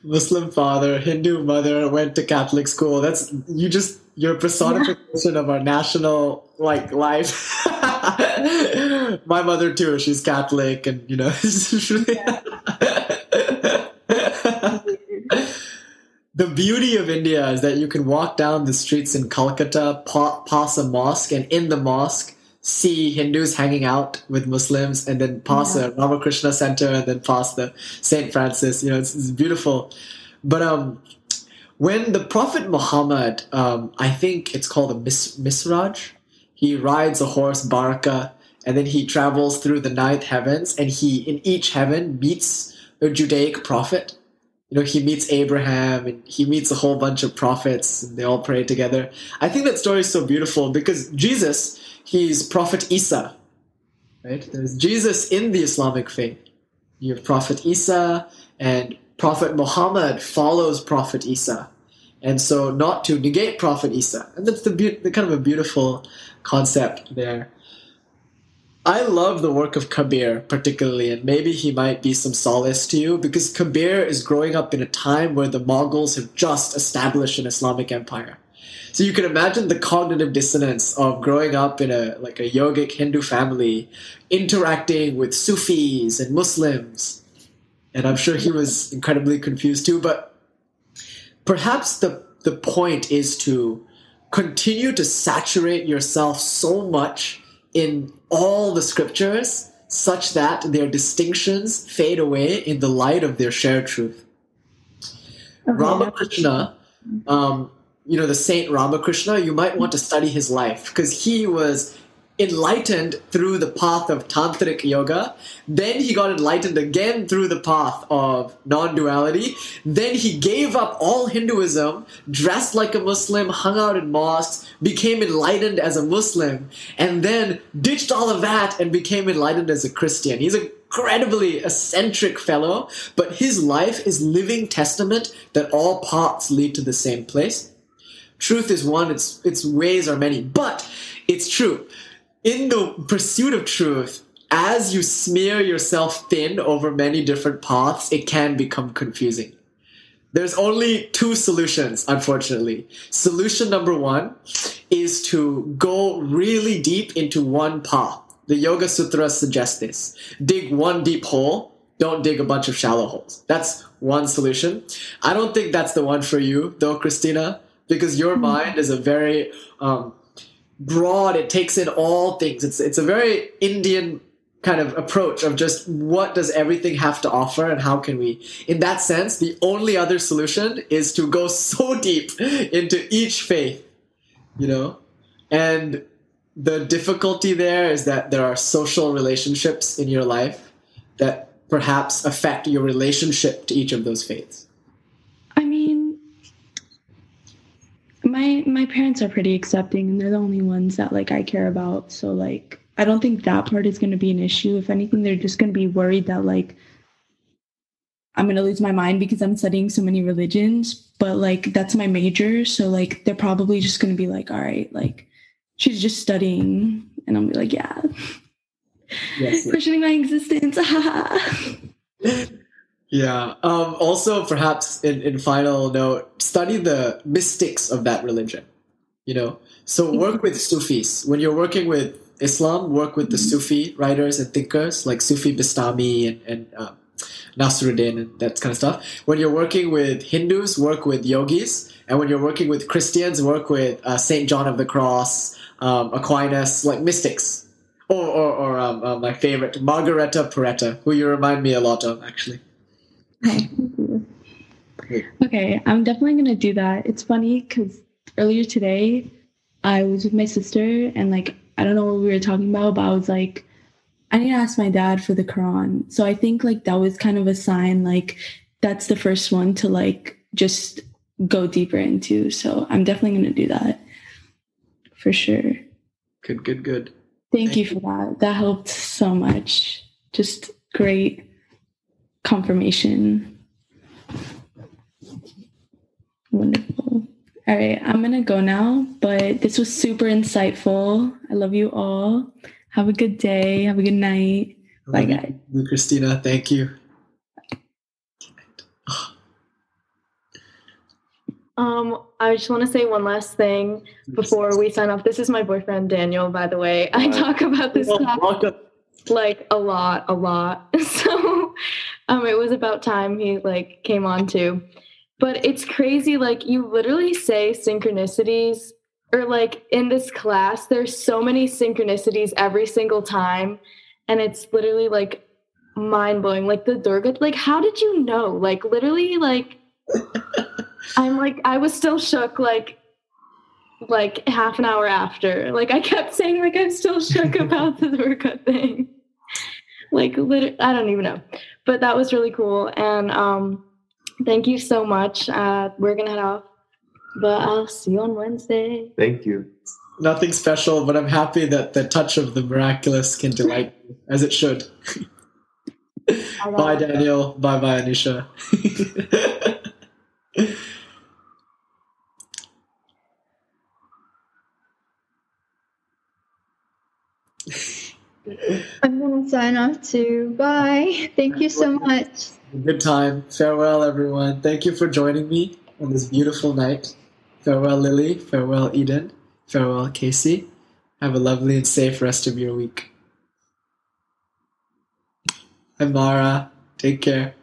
Muslim father, Hindu mother, went to Catholic school. That's you just your personification of our national like life. (laughs) My mother too. She's Catholic, and you know, (laughs) (laughs) the beauty of India is that you can walk down the streets in Calcutta, pa- pass a mosque, and in the mosque see Hindus hanging out with Muslims, and then pass the Ramakrishna Center, and then pass the Saint Francis. You know, it's, it's beautiful. But um, when the Prophet Muhammad, um, I think it's called a mis- misraj, he rides a horse baraka, and then he travels through the ninth heavens, and he in each heaven meets a Judaic prophet you know, he meets Abraham and he meets a whole bunch of prophets and they all pray together. I think that story is so beautiful because Jesus, he's Prophet Isa, right? There's Jesus in the Islamic faith. You have Prophet Isa and Prophet Muhammad follows Prophet Isa. And so not to negate Prophet Isa. And that's the, be- the kind of a beautiful concept there. I love the work of Kabir particularly, and maybe he might be some solace to you because Kabir is growing up in a time where the Mongols have just established an Islamic empire. So you can imagine the cognitive dissonance of growing up in a like a yogic Hindu family, interacting with Sufis and Muslims. And I'm sure he was incredibly confused too, but perhaps the the point is to continue to saturate yourself so much in all the scriptures such that their distinctions fade away in the light of their shared truth. Ramakrishna, um, you know, the saint Ramakrishna, you might want to study his life because he was enlightened through the path of tantric yoga. Then he got enlightened again through the path of non duality. Then he gave up all Hinduism, dressed like a Muslim, hung out in mosques, became enlightened as a Muslim, and then ditched all of that and became enlightened as a Christian. He's a incredibly eccentric fellow, but his life is living testament that all paths lead to the same place. Truth is one, its its ways are many, but it's true in the pursuit of truth, as you smear yourself thin over many different paths, it can become confusing. There's only two solutions, unfortunately. Solution number one is to go really deep into one path. The Yoga Sutras suggest this. Dig one deep hole, don't dig a bunch of shallow holes. That's one solution. I don't think that's the one for you, though, Christina, because your mind is a very um, broad. It takes in all things. It's it's a very Indian kind of approach of just what does everything have to offer and how can we in that sense the only other solution is to go (laughs) so deep into each faith you know and the difficulty there is that there are social relationships in your life that perhaps affect your relationship to each of those faiths I mean, my my parents are pretty accepting, and they're the only ones that like I care about. So like, I don't think that part is going to be an issue. If anything, they're just going to be worried that like I'm going to lose my mind because I'm studying so many religions. But like, that's my major, so like, they're probably just going to be like, all right, like, she's just studying, and I'll be like, yeah, yes (laughs) questioning my existence. (laughs) (laughs) Yeah. Um, also, perhaps in, in final note, study the mystics of that religion. You know, so work with Sufis. When you're working with Islam, work with the Sufi writers and thinkers like Sufi Bistami and, and um, Nasruddin and that kind of stuff. When you're working with Hindus, work with yogis. And when you're working with Christians, work with uh, Saint John of the Cross, um, Aquinas, like mystics. Or, or, or um, uh, my favorite, Marguerite Porete, who you remind me a lot of, actually. Okay, I'm definitely gonna do that. It's funny because earlier today I was with my sister and like I don't know what we were talking about, but I was like, I need to ask my dad for the Quran. So I think like that was kind of a sign like that's the first one to like just go deeper into. So I'm definitely gonna do that for sure. Good, good, good. Thank, Thank you for that. That helped so much. Just great confirmation. Wonderful. All right, I'm going to go now, but this was super insightful. I love you all. Have a good day. Have a good night. Bye, Love you, guys. Christina. Thank you. Um, I just want to say one last thing before we sign off. This is my boyfriend Daniel, by the way. I talk about this Well, topic like a lot, a lot. (laughs) So, um, it was about time he like came on too. But it's crazy. Like you literally say synchronicities, or like in this class, there's so many synchronicities every single time, and it's literally like mind blowing. Like the Durga, like how did you know? Like literally, like (laughs) I'm like I was still shook. Like like half an hour after. Like I kept saying like I'm still shook about the (laughs) Durga thing. Like literally, I don't even know. But that was really cool. And um thank you so much. Uh we're gonna head off. But I'll see you on Wednesday. Thank you. Nothing special, but I'm happy that the touch of the miraculous can delight you, as it should. (laughs) Bye, Daniel. Bye, bye, Anisha. (laughs) I'm gonna sign off too. Bye. Thank you so much. Good time. Farewell, everyone. Thank you for joining me on this beautiful night. Farewell, Lily. Farewell, Eden. Farewell, Casey. Have a lovely and safe rest of your week. Hi, Mara. Take care.